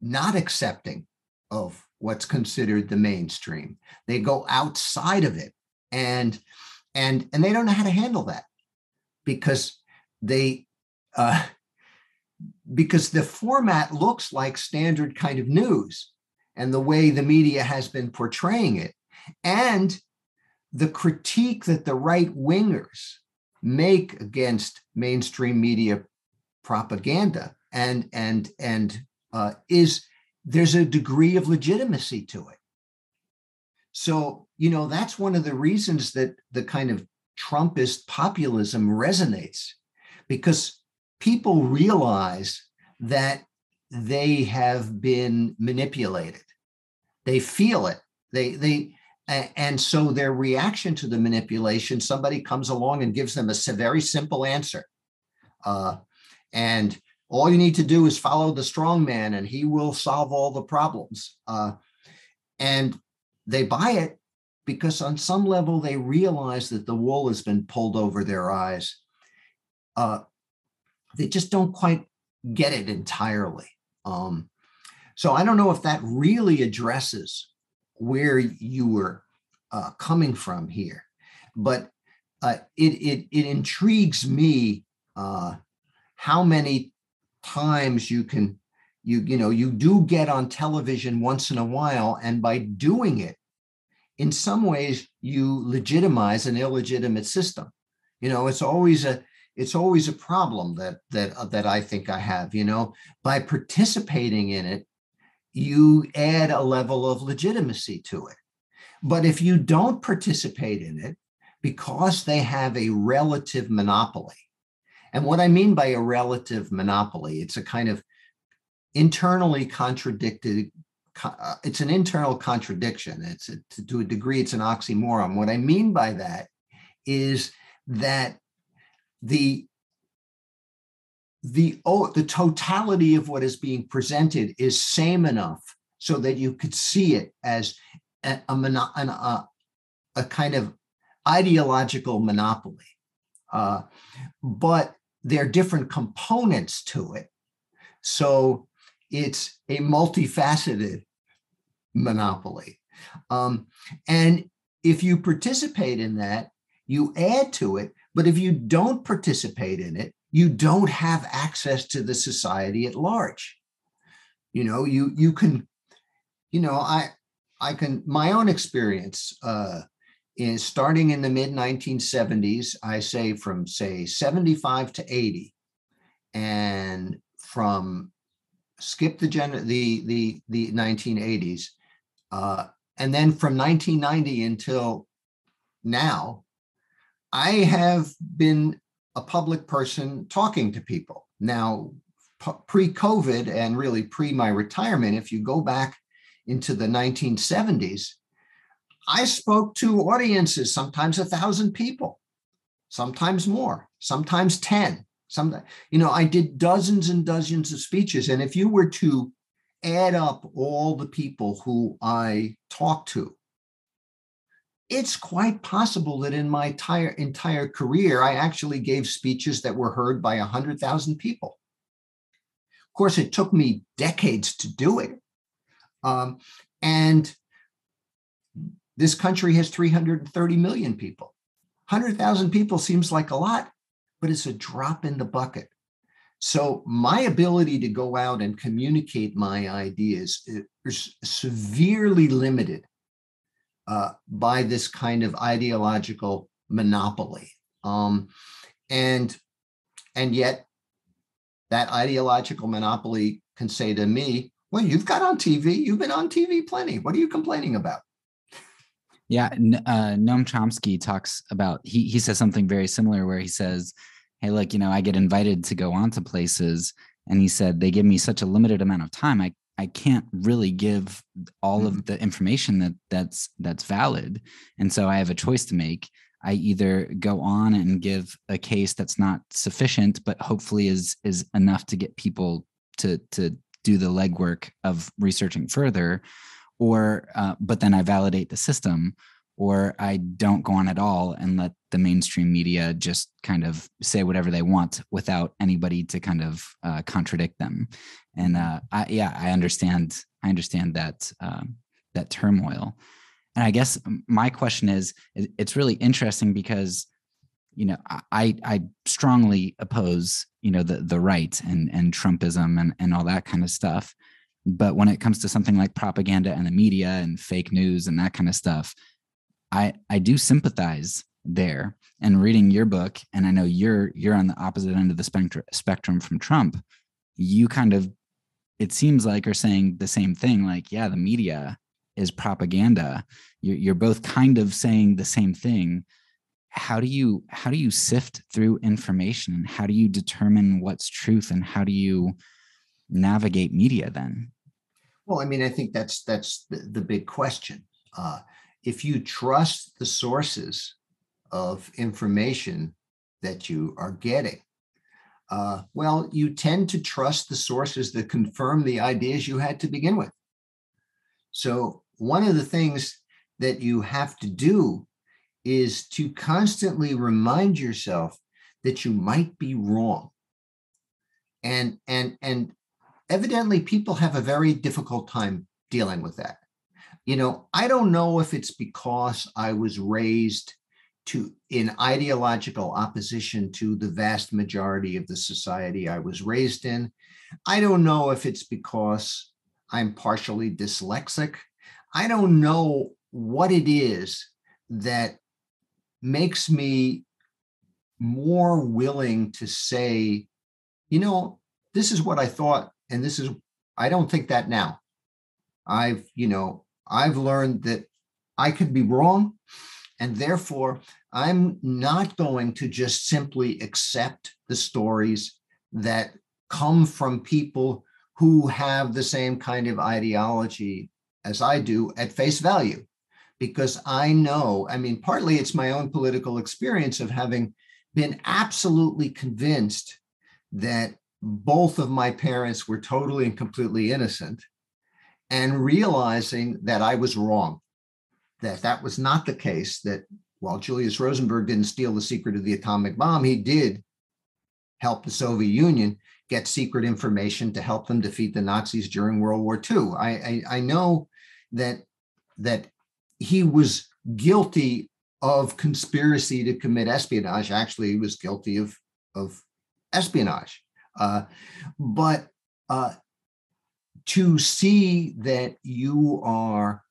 not accepting of what's considered the mainstream. They go outside of it, and and and they don't know how to handle that because they. Uh, because the format looks like standard kind of news and the way the media has been portraying it, and the critique that the right wingers make against mainstream media propaganda and and and uh, is there's a degree of legitimacy to it. So you know that's one of the reasons that the kind of Trumpist populism resonates because people realize that they have been manipulated. They feel it. They they and so their reaction to the manipulation somebody comes along and gives them a very simple answer. Uh, and all you need to do is follow the strong man and he will solve all the problems. Uh, and they buy it because on some level they realize that the wool has been pulled over their eyes. Uh, they just don't quite get it entirely um, so I don't know if that really addresses where you were uh, coming from here, but uh, it, it, it intrigues me uh, how many times you can you you know you do get on television once in a while, and by doing it, in some ways you legitimize an illegitimate system. You know, it's always a it's always a problem that that uh, that I think I have. You know, by participating in it, you add a level of legitimacy to it. But if you don't participate in it, because they have a relative monopoly, and what I mean by a relative monopoly, it's a kind of internally contradicted, uh, it's an internal contradiction. It's a, to a degree, it's an oxymoron. What I mean by that is that the the oh, the totality of what is being presented is same enough so that you could see it as a, a, a, a kind of ideological monopoly. Uh, but there are different components to it. So it's a multifaceted monopoly. Um, and if you participate in that, you add to it. But if you don't participate in it, you don't have access to the society at large. You know you you can you know i i can my own experience uh is starting in the mid 1970s i say from say 75 to 80 and from skip the gen the the the 1980s, uh, and then from 1990 until now, I have been a public person talking to people. Now, pre COVID and really pre my retirement, if you go back into the 1970s, I spoke to audiences, sometimes a thousand people, sometimes more, sometimes 10. Some, you know, I did dozens and dozens of speeches. And if you were to add up all the people who I talked to, it's quite possible that in my entire entire career, I actually gave speeches that were heard by 100,000 people. Of course, it took me decades to do it. Um, and this country has 330 million people. 100,000 people seems like a lot, but it's a drop in the bucket. So my ability to go out and communicate my ideas is severely limited uh, by this kind of ideological monopoly. Um, and and yet that ideological monopoly can say to me, well, you've got on TV, you've been on TV plenty. What are you complaining about? Yeah, uh, Noam Chomsky talks about he he says something very similar where he says, "Hey, look, you know, I get invited to go on to places, and he said they give me such a limited amount of time. I I can't really give all of mm-hmm. the information that that's that's valid, and so I have a choice to make. I either go on and give a case that's not sufficient, but hopefully is is enough to get people to to do the legwork of researching further, or uh, but then I validate the system, or I don't go on at all and let the mainstream media just kind of say whatever they want without anybody to kind of uh, contradict them. And uh, I, yeah, I understand. I understand that um, that turmoil. And I guess my question is, it's really interesting because you know I I strongly oppose you know the the right and and Trumpism and and all that kind of stuff. But when it comes to something like propaganda and the media and fake news and that kind of stuff, I I do sympathize there. And reading your book, and I know you're you're on the opposite end of the spectrum spectrum from Trump. You kind of, it seems like, are saying the same thing. Like, yeah, the media is propaganda. You're, you're both kind of saying the same thing. How do you how do you sift through information? How do you determine what's truth, and how do you navigate media then? Well, I mean, I think that's that's the, the big question. Uh, if you trust the sources of information that you are getting, uh, well, you tend to trust the sources that confirm the ideas you had to begin with. So, one of the things that you have to do is to constantly remind yourself that you might be wrong. And and and evidently people have a very difficult time dealing with that. You know, I don't know if it's because I was raised to in ideological opposition to the vast majority of the society I was raised in. I don't know if it's because I'm partially dyslexic. I don't know what it is that makes me more willing to say, you know, this is what I thought, and this is, I don't think that now. I've, you know, I've learned that I could be wrong. And therefore, I'm not going to just simply accept the stories that come from people who have the same kind of ideology as I do at face value. Because I know, I mean, partly it's my own political experience of having been absolutely convinced that both of my parents were totally and completely innocent and realizing that I was wrong, that that was not the case, that while Julius Rosenberg didn't steal the secret of the atomic bomb, he did help the Soviet Union get secret information to help them defeat the Nazis during World War II. I, I, I know that that he was guilty of conspiracy to commit espionage. Actually, he was guilty of of espionage. Uh, but uh, to see that you are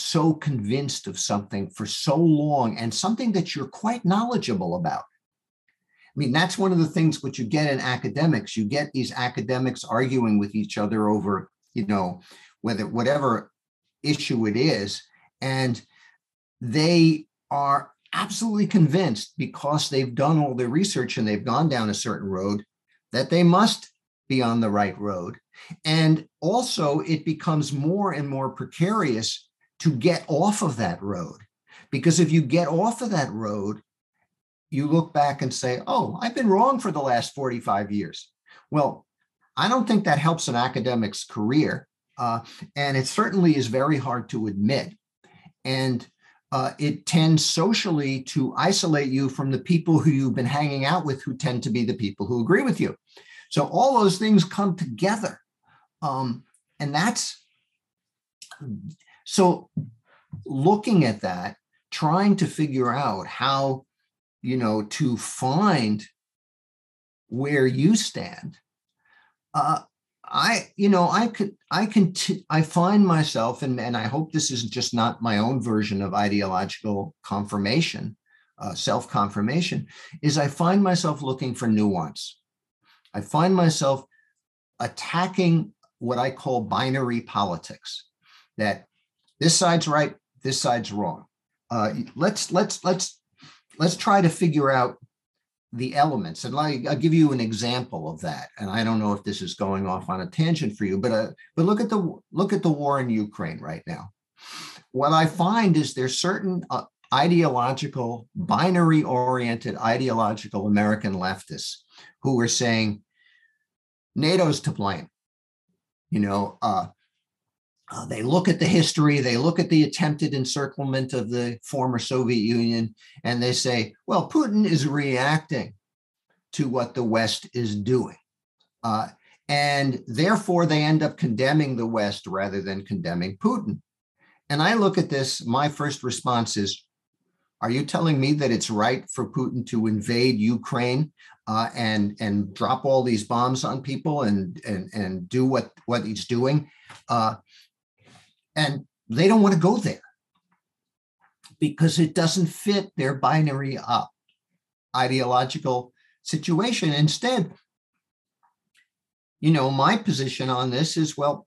so convinced of something for so long and something that you're quite knowledgeable about I mean, that's one of the things which you get in academics. You get these academics arguing with each other over, you know, whether whatever issue it is, and they are absolutely convinced because they've done all their research and they've gone down a certain road that they must be on the right road. And also, it becomes more and more precarious to get off of that road. Because if you get off of that road, you look back and say, oh, I've been wrong for the last 45 years. Well, I don't think that helps an academic's career. Uh, and it certainly is very hard to admit. And uh, it tends socially to isolate you from the people who you've been hanging out with, who tend to be the people who agree with you. So all those things come together. Um, and that's so looking at that, trying to figure out how, you know, to find where you stand. Uh, I, you know, I could, I can, t- I find myself, and, and I hope this is just not my own version of ideological confirmation, uh, self confirmation, is I find myself looking for nuance. I find myself attacking what I call binary politics that this side's right, this side's wrong. Uh, let's let's let's let's try to figure out the elements. And like, i'll give you an example of that. And i don't know if this is going off on a tangent for you but uh, but look at the look at the war in ukraine right now. What i find is there's certain uh, ideological binary oriented ideological american leftists who are saying nato's to blame. You know uh, uh, they look at the history, they look at the attempted encirclement of the former Soviet Union, and they say, well, Putin is reacting to what the West is doing. Uh, and therefore, they end up condemning the West rather than condemning Putin. And I look at this, my first response is, are you telling me that it's right for Putin to invade Ukraine uh, and and drop all these bombs on people and and and do what what he's doing? Uh, and they don't want to go there because it doesn't fit their binary uh, ideological situation. Instead, you know, my position on this is well,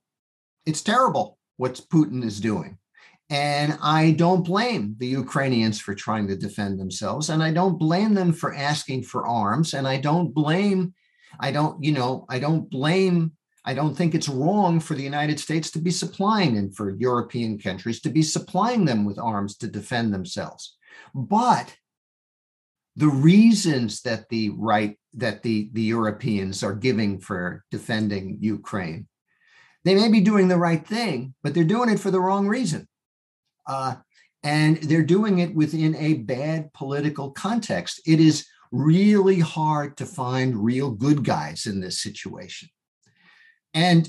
it's terrible what Putin is doing. And I don't blame the Ukrainians for trying to defend themselves. And I don't blame them for asking for arms. And I don't blame, I don't, you know, I don't blame I don't think it's wrong for the United States to be supplying and for European countries to be supplying them with arms to defend themselves. But the reasons that the right that the, the Europeans are giving for defending Ukraine, they may be doing the right thing, but they're doing it for the wrong reason. Uh, and they're doing it within a bad political context. It is really hard to find real good guys in this situation. And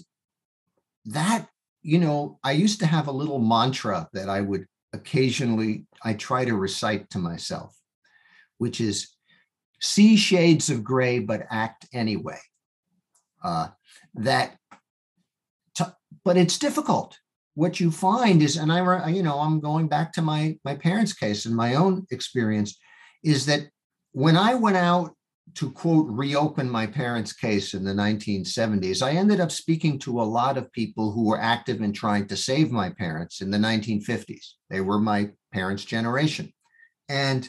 that, you know, I used to have a little mantra that I would occasionally I try to recite to myself, which is see shades of gray but act anyway. Uh, that, but it's difficult. What you find is, and I, you know, I'm going back to my my parents' case and my own experience, is that when I went out to quote reopen my parents' case in the 1970s, I ended up speaking to a lot of people who were active in trying to save my parents in the 1950s. They were my parents' generation. And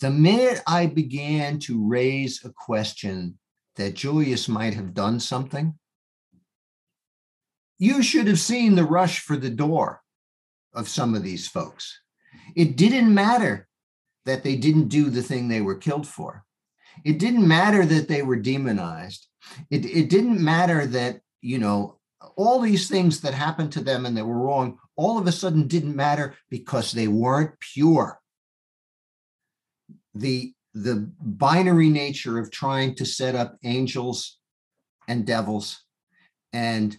the minute I began to raise a question that Julius might have done something, you should have seen the rush for the door of some of these folks. It didn't matter that they didn't do the thing they were killed for it didn't matter that they were demonized. It, it didn't matter that, you know, all these things that happened to them and they were wrong, all of a sudden didn't matter because they weren't pure. The, the binary nature of trying to set up angels and devils. And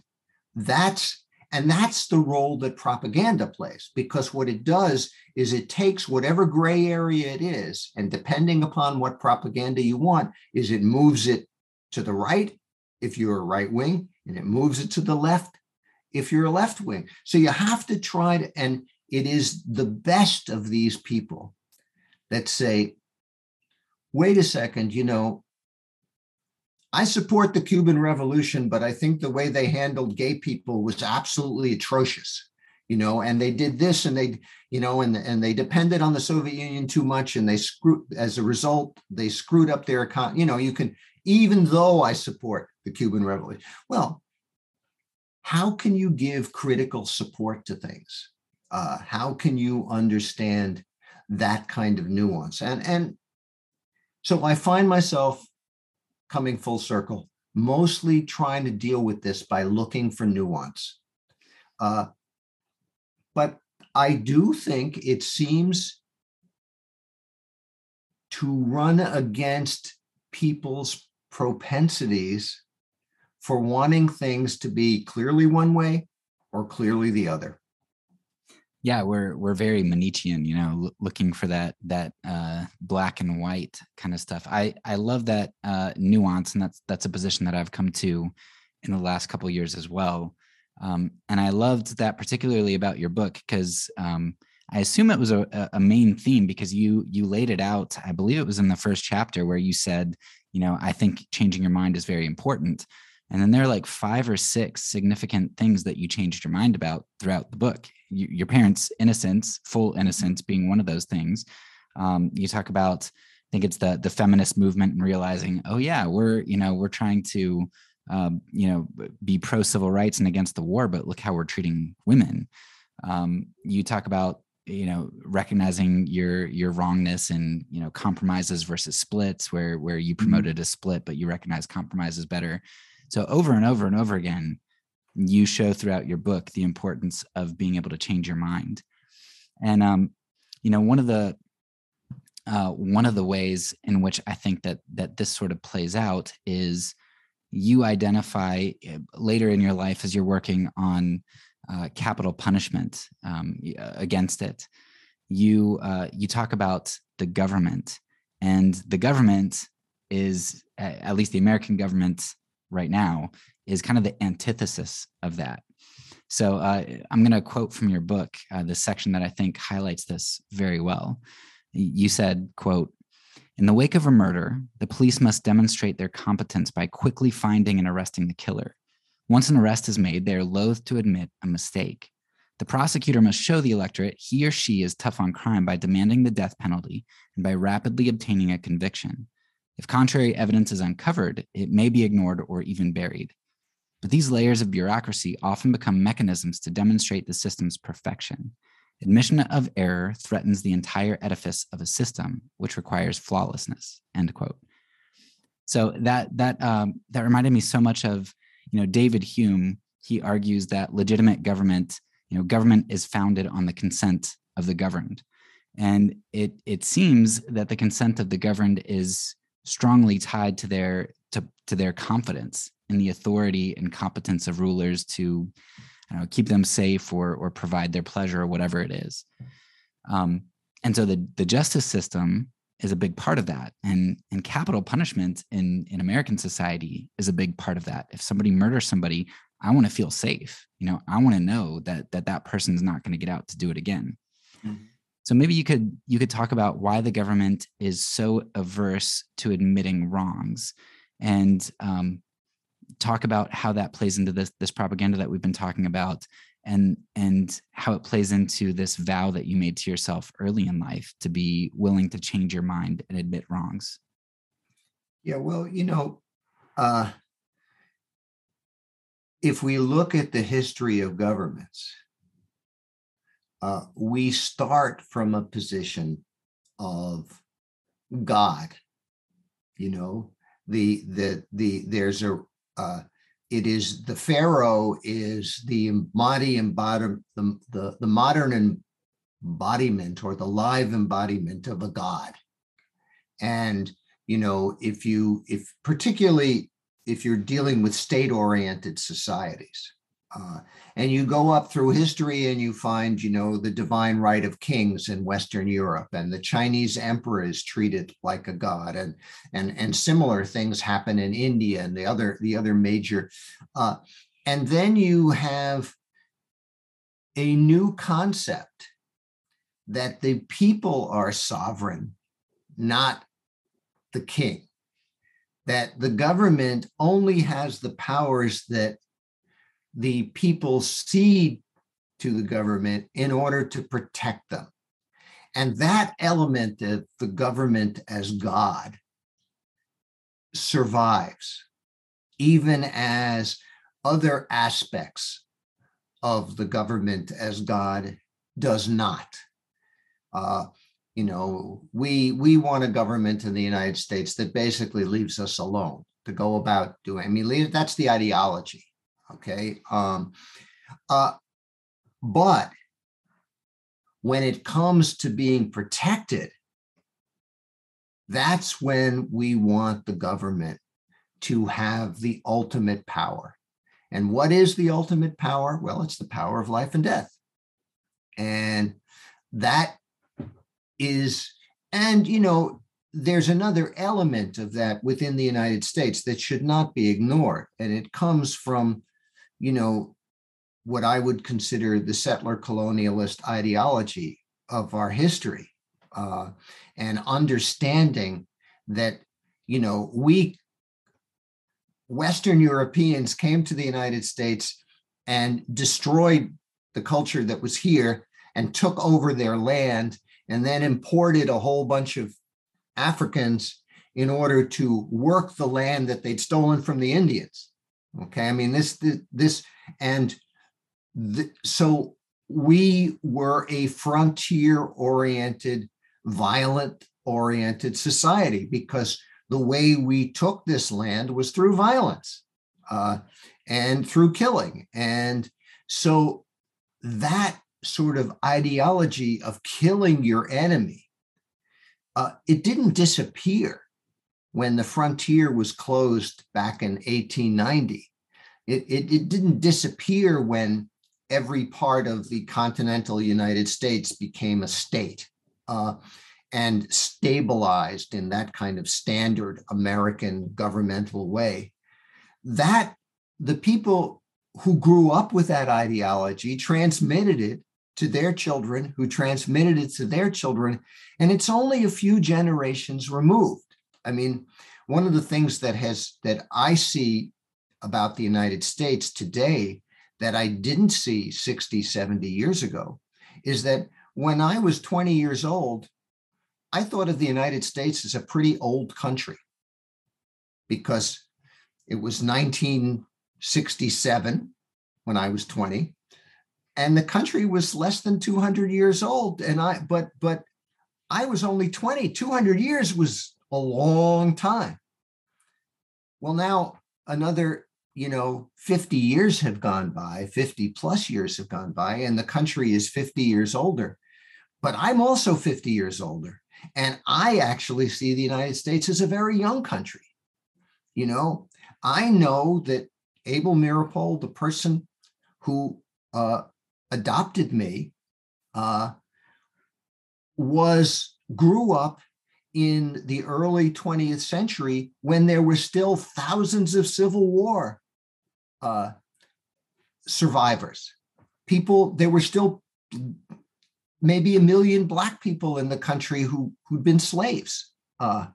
that's and that's the role that propaganda plays, because what it does is it takes whatever gray area it is, and depending upon what propaganda you want, is it moves it to the right if you're a right wing, and it moves it to the left if you're a left wing. So you have to try to, and it is the best of these people that say, wait a second, you know, I support the Cuban Revolution, but I think the way they handled gay people was absolutely atrocious. You know, and they did this, and they, you know, and and they depended on the Soviet Union too much, and they screwed. As a result, they screwed up their economy. You know, you can, even though I support the Cuban Revolution, well, how can you give critical support to things? Uh, how can you understand that kind of nuance? And and so I find myself coming full circle, mostly trying to deal with this by looking for nuance. Uh, but I do think it seems to run against people's propensities for wanting things to be clearly one way or clearly the other yeah we're we're very manichean you know l- looking for that that uh black and white kind of stuff. I i love that uh nuance and that's that's a position that i've come to in the last couple years as well. Um and i loved that particularly about your book because um i assume it was a, a main theme because you you laid it out i believe it was in the first chapter where you said you know i think changing your mind is very important. And then there are like five or six significant things that you changed your mind about throughout the book. You, your parents' innocence, full innocence, being one of those things. Um, you talk about, I think it's the the feminist movement and realizing, oh yeah, we're you know we're trying to um, you know be pro civil rights and against the war, but look how we're treating women. Um, you talk about you know recognizing your your wrongness and you know compromises versus splits where where you mm-hmm. promoted a split but you recognize compromises better so over and over and over again, you show throughout your book the importance of being able to change your mind. And um, you know, one of the uh, one of the ways in which I think that that this sort of plays out is you identify eh, later in your life as you're working on uh, capital punishment um, against it. You uh, you talk about the government, and the government is at least the American government right now is kind of the antithesis of that. So uh, I'm going to quote from your book, uh, the section that I think highlights this very well. You said, "quote In the wake of a murder, the police must demonstrate their competence by quickly finding and arresting the killer. Once an arrest is made, they are loath to admit a mistake. The prosecutor must show the electorate he or she is tough on crime by demanding the death penalty and by rapidly obtaining a conviction. If contrary evidence is uncovered, it may be ignored or even buried. But these layers of bureaucracy often become mechanisms to demonstrate the system's perfection. Admission of error threatens the entire edifice of a system, which requires flawlessness. End quote. So that that um, that reminded me so much of you know David Hume. He argues that legitimate government, you know, government is founded on the consent of the governed, and it it seems that the consent of the governed is strongly tied to their to, to their confidence in the authority and competence of rulers to know, keep them safe or or provide their pleasure or whatever it is. Um, and so the the justice system is a big part of that. And and capital punishment in in american society is a big part of that. If somebody murders somebody i want to feel safe. You know i want to know that that that person's not going to get out to do it again. Mm-hmm. So maybe you could you could talk about why the government is so averse to admitting wrongs, and um, talk about how that plays into this this propaganda that we've been talking about, and and how it plays into this vow that you made to yourself early in life to be willing to change your mind and admit wrongs. Yeah, well, you know, uh, if we look at the history of governments, uh, we start from a position of God. You know, the the the there's a uh, it is the pharaoh is the embody embody the, the the modern embodiment or the live embodiment of a god. And you know if you if particularly if you're dealing with state oriented societies uh, and you go up through history and you find, you know, the divine right of kings in Western Europe, and the Chinese emperor is treated like a god, and and and similar things happen in India and the other the other major. Uh, and then you have a new concept that the people are sovereign, not the king, that the government only has the powers that the people cede to the government in order to protect them. And that element of the government as God survives, even as other aspects of the government as God does not. Uh, you know, we we want a government in the United States that basically leaves us alone to go about doing. I mean, that's the ideology. Okay. Um, uh, but when it comes to being protected, that's when we want the government to have the ultimate power. And what is the ultimate power? Well, it's the power of life and death. And that is, and you know, there's another element of that within the United States that should not be ignored. And it comes from, you know, what I would consider the settler colonialist ideology of our history uh, and understanding that, you know, we Western Europeans came to the United States and destroyed the culture that was here and took over their land and then imported a whole bunch of Africans in order to work the land that they'd stolen from the Indians. Okay, I mean this this, this and the, so we were a frontier oriented, violent oriented society because the way we took this land was through violence uh, and through killing. And so that sort of ideology of killing your enemy, uh, it didn't disappear when the frontier was closed back in 1890. It, it, it didn't disappear when every part of the continental United States became a state. Uh, and stabilized in that kind of standard American governmental way, that the people who grew up with that ideology transmitted it to their children, who transmitted it to their children, and it's only a few generations removed. I mean, one of the things that has that I see about the United States today that I didn't see 60, 70 years ago is that when I was 20 years old, I thought of the United States as a pretty old country because it was 1967 when I was 20 and the country was less than 200 years old and I but but I was only 20 200 years was a long time well now another you know 50 years have gone by 50 plus years have gone by and the country is 50 years older but I'm also 50 years older and I actually see the United States as a very young country. You know, I know that Abel Meeropol, the person who uh, adopted me, uh, was grew up in the early 20th century when there were still thousands of Civil War uh, survivors. People, there were still maybe a million black people in the country who who'd been slaves. Uh,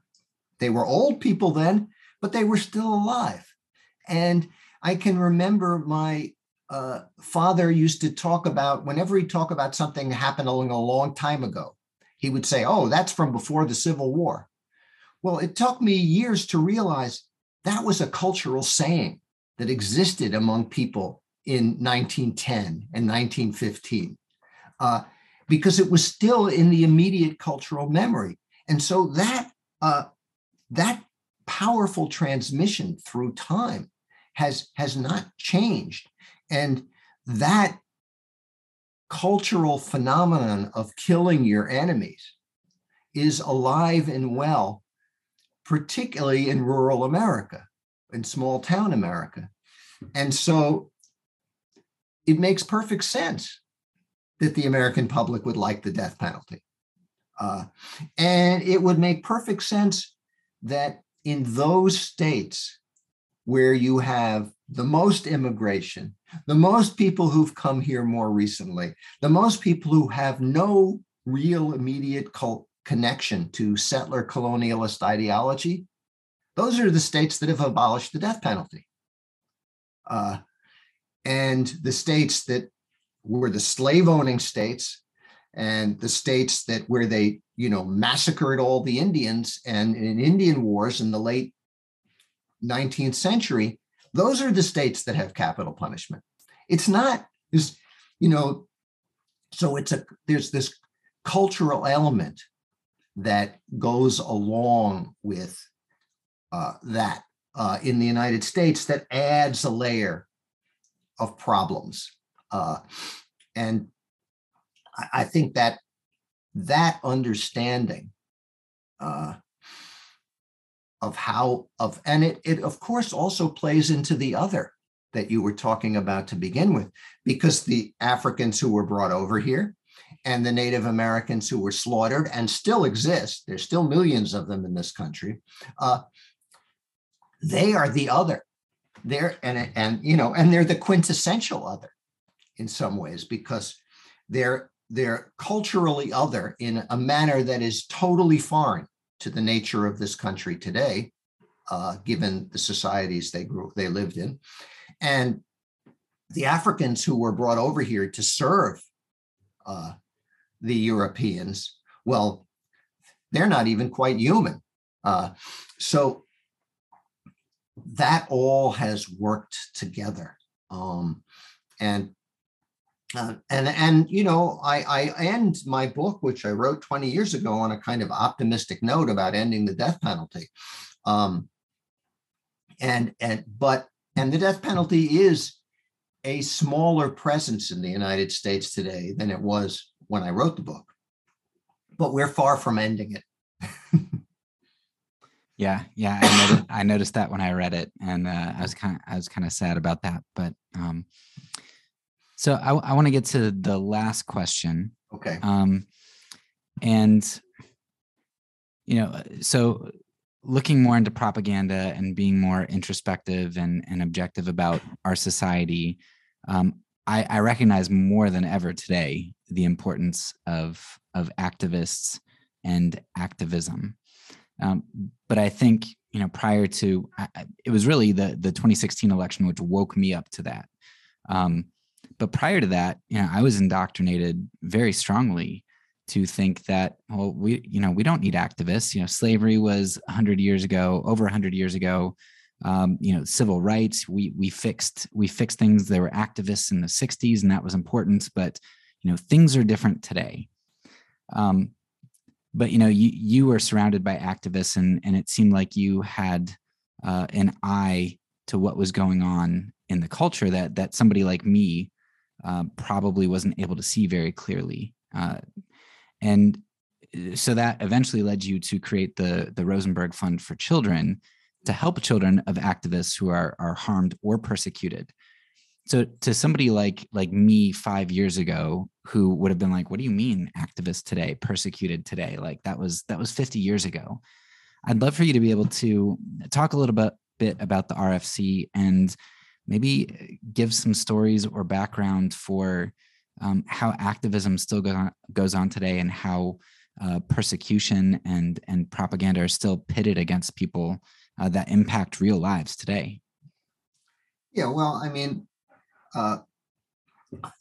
they were old people then, but they were still alive. And I can remember my uh, father used to talk about whenever he talked about something that happened a long time ago, he would say, "Oh, that's from before the Civil War." Well, it took me years to realize that was a cultural saying that existed among people in 1910 and 1915. Uh, because it was still in the immediate cultural memory. And so that uh, that powerful transmission through time has has not changed, and that cultural phenomenon of killing your enemies is alive and well, particularly in rural America, in small town America. And so it makes perfect sense that the American public would like the death penalty. Uh, and it would make perfect sense that in those states where you have the most immigration, the most people who've come here more recently, the most people who have no real immediate connection to settler colonialist ideology, those are the states that have abolished the death penalty. Uh, and the states that were the slave owning states and the states that where they you know massacred all the indians and in indian wars in the late 19th century those are the states that have capital punishment. It's not this you know so it's a there's this cultural element that goes along with uh, that uh, in the united states that adds a layer of problems. Uh, and I, think that that understanding uh, of how of and it it of course also plays into the other that you were talking about to begin with because the Africans who were brought over here and the Native Americans who were slaughtered and still exist there's still millions of them in this country uh, they are the other. They're and and you know and they're the quintessential other in some ways because they're they're culturally other in a manner that is totally foreign to the nature of this country today, uh, given the societies they grew they lived in, and the Africans who were brought over here to serve uh, the Europeans, well, they're not even quite human. Uh, so that all has worked together. Um, and uh, and and you know I, I end my book which i wrote 20 years ago on a kind of optimistic note about ending the death penalty um, and and but and the death penalty is a smaller presence in the united states today than it was when i wrote the book. But we're far from ending it. *laughs* Yeah yeah I noticed, I noticed that when i read it and uh, i was kind of i was kind of sad about that but um so I, I want to get to the last question. Okay. Um, and you know, so looking more into propaganda and being more introspective and, and objective about our society, um, I, I recognize more than ever today the importance of of activists and activism. Um, but I think you know prior to I, it was really the the 2016 election which woke me up to that. Um, but prior to that, you know, I was indoctrinated very strongly to think that well we you know we don't need activists. You know slavery was 100 years ago over 100 years ago. Um, you know civil rights we we fixed we fixed things. There were activists in the 60s and that was important but you know things are different today. Um, but you know you you were surrounded by activists and and it seemed like you had uh, an eye to what was going on in the culture that that somebody like me uh, probably wasn't able to see very clearly. Uh, and uh, so that eventually led you to create the, the Rosenberg Fund for Children to help children of activists who are, are harmed or persecuted. So to somebody like like me five years ago, who would have been like, "What do you mean activists today, persecuted today?" Like that was that was 50 years ago. I'd love for you to be able to talk a little bit bit about the RFC and maybe uh, give some stories or background for um, how activism still go on, goes on today and how uh, persecution and and propaganda are still pitted against people uh, that impact real lives today. Yeah, well, I mean, uh,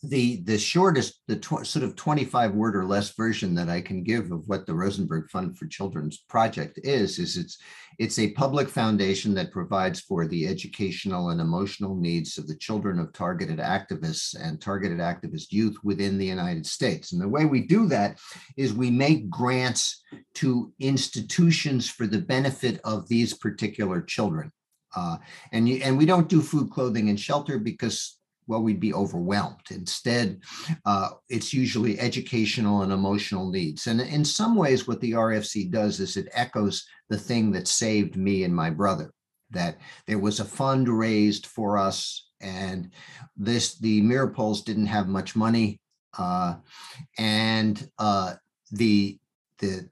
the the shortest the tw- sort of 25 word or less version that i can give of what the rosenberg fund for children's project is is it's it's a public foundation that provides for the educational and emotional needs of the children of targeted activists and targeted activist youth within the united states. And the way we do that is we make grants to institutions for the benefit of these particular children. Uh, and you, and we don't do food, clothing, and shelter because well, we'd be overwhelmed. Instead, uh, it's usually educational and emotional needs. And in some ways, what the RFC does is it echoes the thing that saved me and my brother. That there was a fund raised for us, and this the Meeropol's didn't have much money, uh, and uh, the the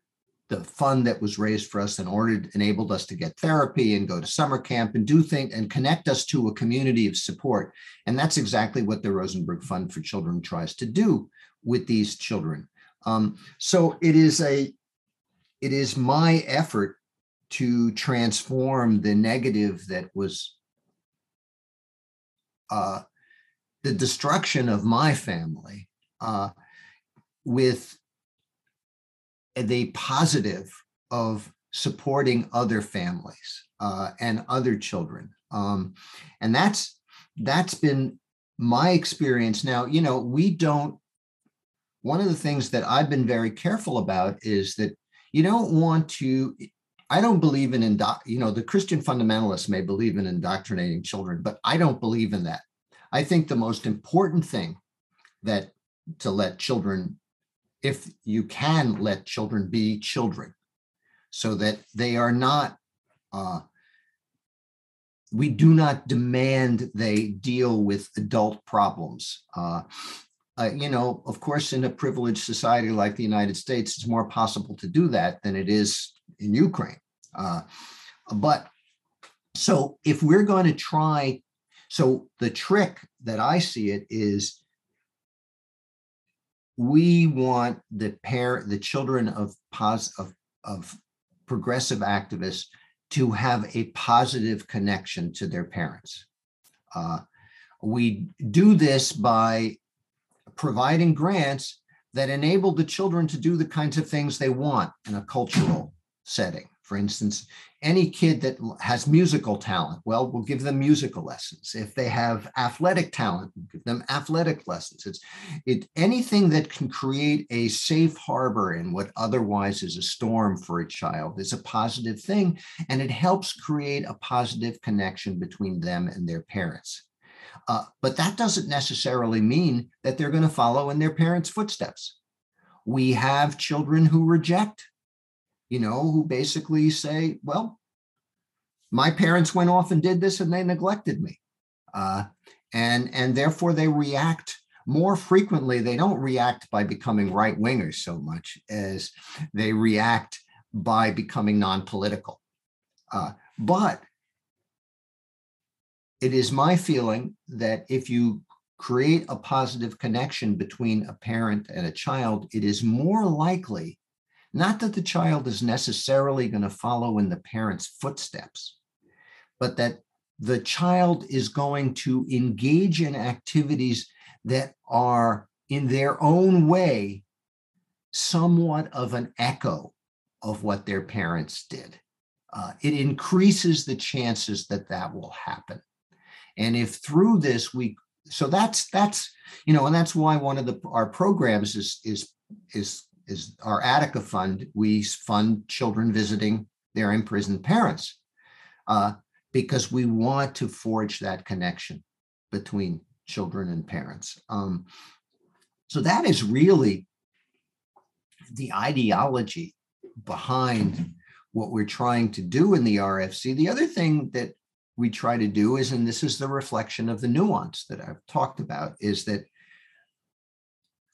the fund that was raised for us and ordered enabled us to get therapy and go to summer camp and do things and connect us to a community of support. And that's exactly what the Rosenberg Fund for Children tries to do with these children. Um, so it is a it is my effort to transform the negative that was uh, the destruction of my family uh, with the positive of supporting other families uh, and other children. Um, and that's that's been my experience. Now you know we don't one of the things that i've been very careful about is that you don't want to i don't believe in indo- you know the christian fundamentalists may believe in indoctrinating children but i don't believe in that. I think the most important thing that to let children if you can let children be children so that they are not uh, we do not demand they deal with adult problems. Uh, uh, you know, of course, in a privileged society like the United States, it's more possible to do that than it is in Ukraine. Uh, but so if we're going to try, so the trick that I see it is we want the pair, the children of pos of, of progressive activists to have a positive connection to their parents. Uh, we do this by providing grants that enable the children to do the kinds of things they want in a cultural setting. For instance, any kid that has musical talent, well, we'll give them musical lessons. If they have athletic talent, we'll give them athletic lessons. It's it anything that can create a safe harbor in what otherwise is a storm for a child is a positive thing, and it helps create a positive connection between them and their parents. Uh, but that doesn't necessarily mean that they're going to follow in their parents' footsteps. We have children who reject you know, who basically say, well, my parents went off and did this and they neglected me. Uh, and, and therefore they react more frequently. They don't react by becoming right wingers so much as they react by becoming non political. Uh, but it is my feeling that if you create a positive connection between a parent and a child, it is more likely not that the child is necessarily going to follow in the parent's footsteps, but that the child is going to engage in activities that are, in their own way, somewhat of an echo of what their parents did. Uh, it increases the chances that that will happen. And if through this we, so that's that's you know, and that's why one of the our programs is is is is our Attica Fund. We fund children visiting their imprisoned parents uh, because we want to forge that connection between children and parents. Um, so that is really the ideology behind what we're trying to do in the RFC. The other thing that we try to do is, and this is the reflection of the nuance that I've talked about, is that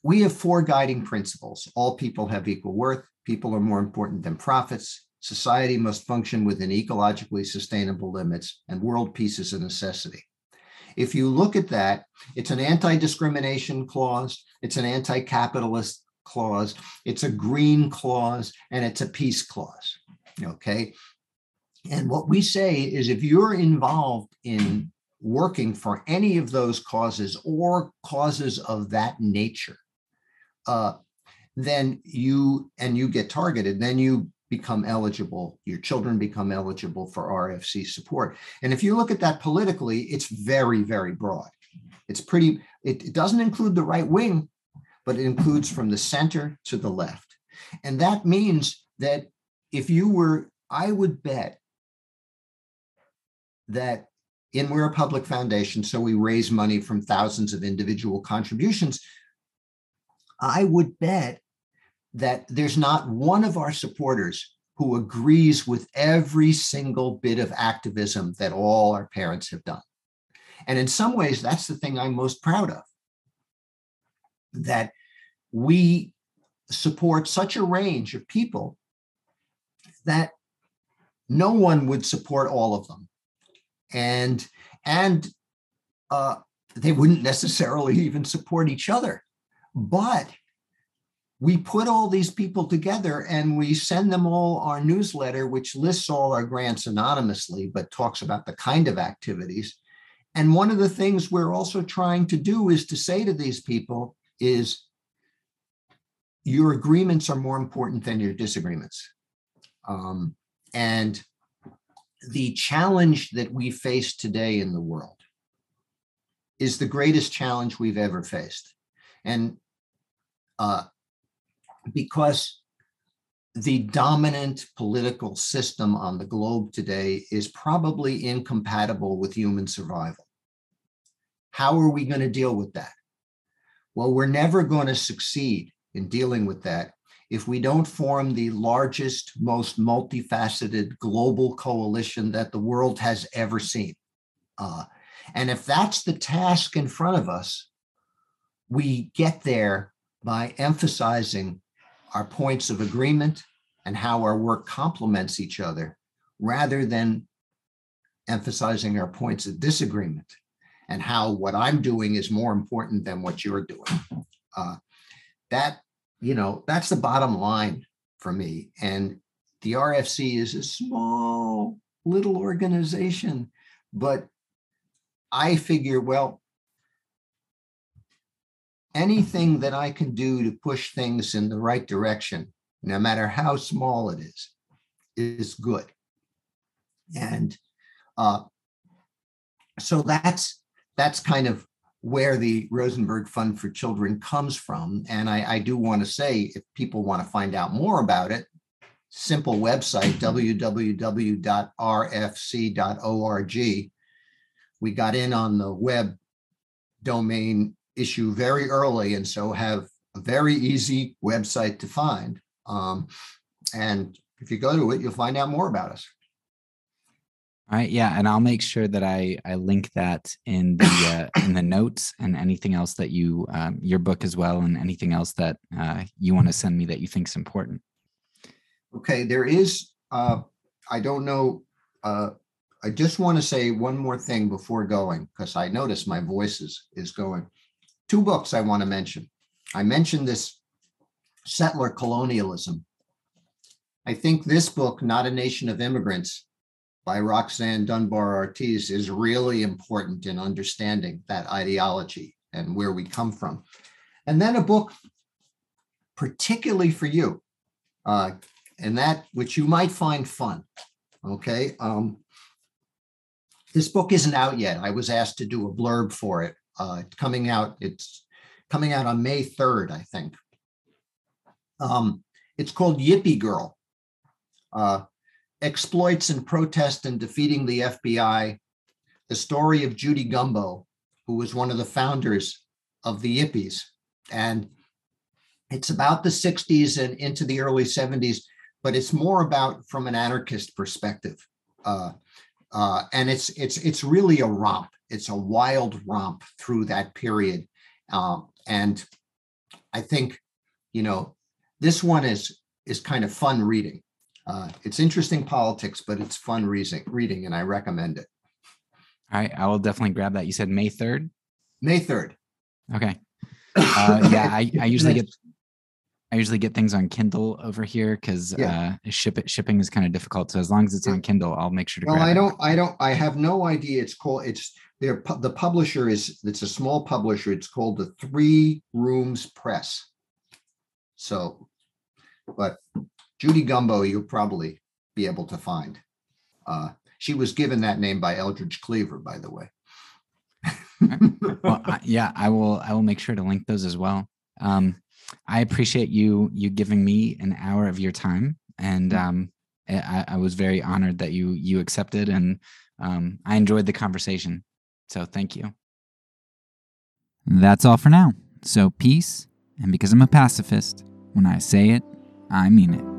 we have four guiding principles. All people have equal worth. People are more important than profits. Society must function within ecologically sustainable limits, and world peace is a necessity. If you look at that, it's an anti discrimination clause, it's an anti capitalist clause, it's a green clause, and it's a peace clause. Okay. And what we say is if you're involved in working for any of those causes or causes of that nature, uh, then you and you get targeted, then you become eligible, your children become eligible for RFC support. And if you look at that politically, it's very, very broad. It's pretty, it, it doesn't include the right wing, but it includes from the center to the left. And that means that if you were, I would bet that in we're a public foundation, so we raise money from thousands of individual contributions. I would bet that there's not one of our supporters who agrees with every single bit of activism that all our parents have done. And in some ways, that's the thing I'm most proud of that we support such a range of people that no one would support all of them. And, and, uh, they wouldn't necessarily *laughs* even support each other. But we put all these people together and we send them all our newsletter, which lists all our grants anonymously, but talks about the kind of activities. And one of the things we're also trying to do is to say to these people is your agreements are more important than your disagreements. Um, and the challenge that we face today in the world is the greatest challenge we've ever faced. And uh, because the dominant political system on the globe today is probably incompatible with human survival. How are we going to deal with that? Well, we're never going to succeed in dealing with that if we don't form the largest, most multifaceted global coalition that the world has ever seen. Uh, and if that's the task in front of us, we get there by emphasizing our points of agreement and how our work complements each other rather than emphasizing our points of disagreement and how what I'm doing is more important than what you're doing. Uh, that, you know, that's the bottom line for me. And the RFC is a small little organization, but I figure, well, anything that I can do to push things in the right direction, no matter how small it is, is good. And uh, so that's that's kind of where the Rosenberg Fund for Children comes from. And I, I do want to say, if people want to find out more about it, simple website www.rfc.org. We got in on the web domain issue very early and so have a very easy website to find. Um, and if you go to it, you'll find out more about us. All right, yeah, and I'll make sure that I I link that in the uh, *coughs* in the notes and anything else that you um, your book as well and anything else that uh, you want to send me that you think is important. Okay, there is. Uh, I don't know. Uh, I just want to say one more thing before going because I notice my voice is is going two books I want to mention. I mentioned this settler colonialism. I think this book, Not a Nation of Immigrants, by Roxanne Dunbar Ortiz, is really important in understanding that ideology and where we come from. And then a book, particularly for you, uh, and that which you might find fun. Okay. Um, this book isn't out yet. I was asked to do a blurb for it uh, coming out. It's coming out on May 3rd, I think. Um, it's called Yippie Girl. Uh, exploits and protest in defeating the FBI. The story of Judy Gumbo, who was one of the founders of the Yippies. And it's about the 60s and into the early 70s, but it's more about from an anarchist perspective. Uh, uh, and it's it's it's really a romp. It's a wild romp through that period, um, and I think you know this one is is kind of fun reading. Uh, it's interesting politics, but it's fun reading, reading, and I recommend it. All right, I will definitely grab that. You said May third. May third. Okay. *laughs* Uh, yeah, I, I usually get I usually get things on Kindle over here because yeah. uh, ship shipping is kind of difficult. So as long as it's on Kindle, I'll make sure to. Go. Well, I don't, it. I don't, I have no idea. It's called. It's there. The publisher is. It's a small publisher. It's called the Three Rooms Press. So, but Judy Gumbo, you'll probably be able to find. Uh, she was given that name by Eldridge Cleaver, by the way. well, I, *laughs* yeah, I will. I will make sure to link those as well. Um, I appreciate you you giving me an hour of your time, and mm-hmm. um, I, I, was very honored that you you accepted, and um, I enjoyed the conversation. So thank you. That's all for now. So peace, and because I'm a pacifist, when I say it, I mean it.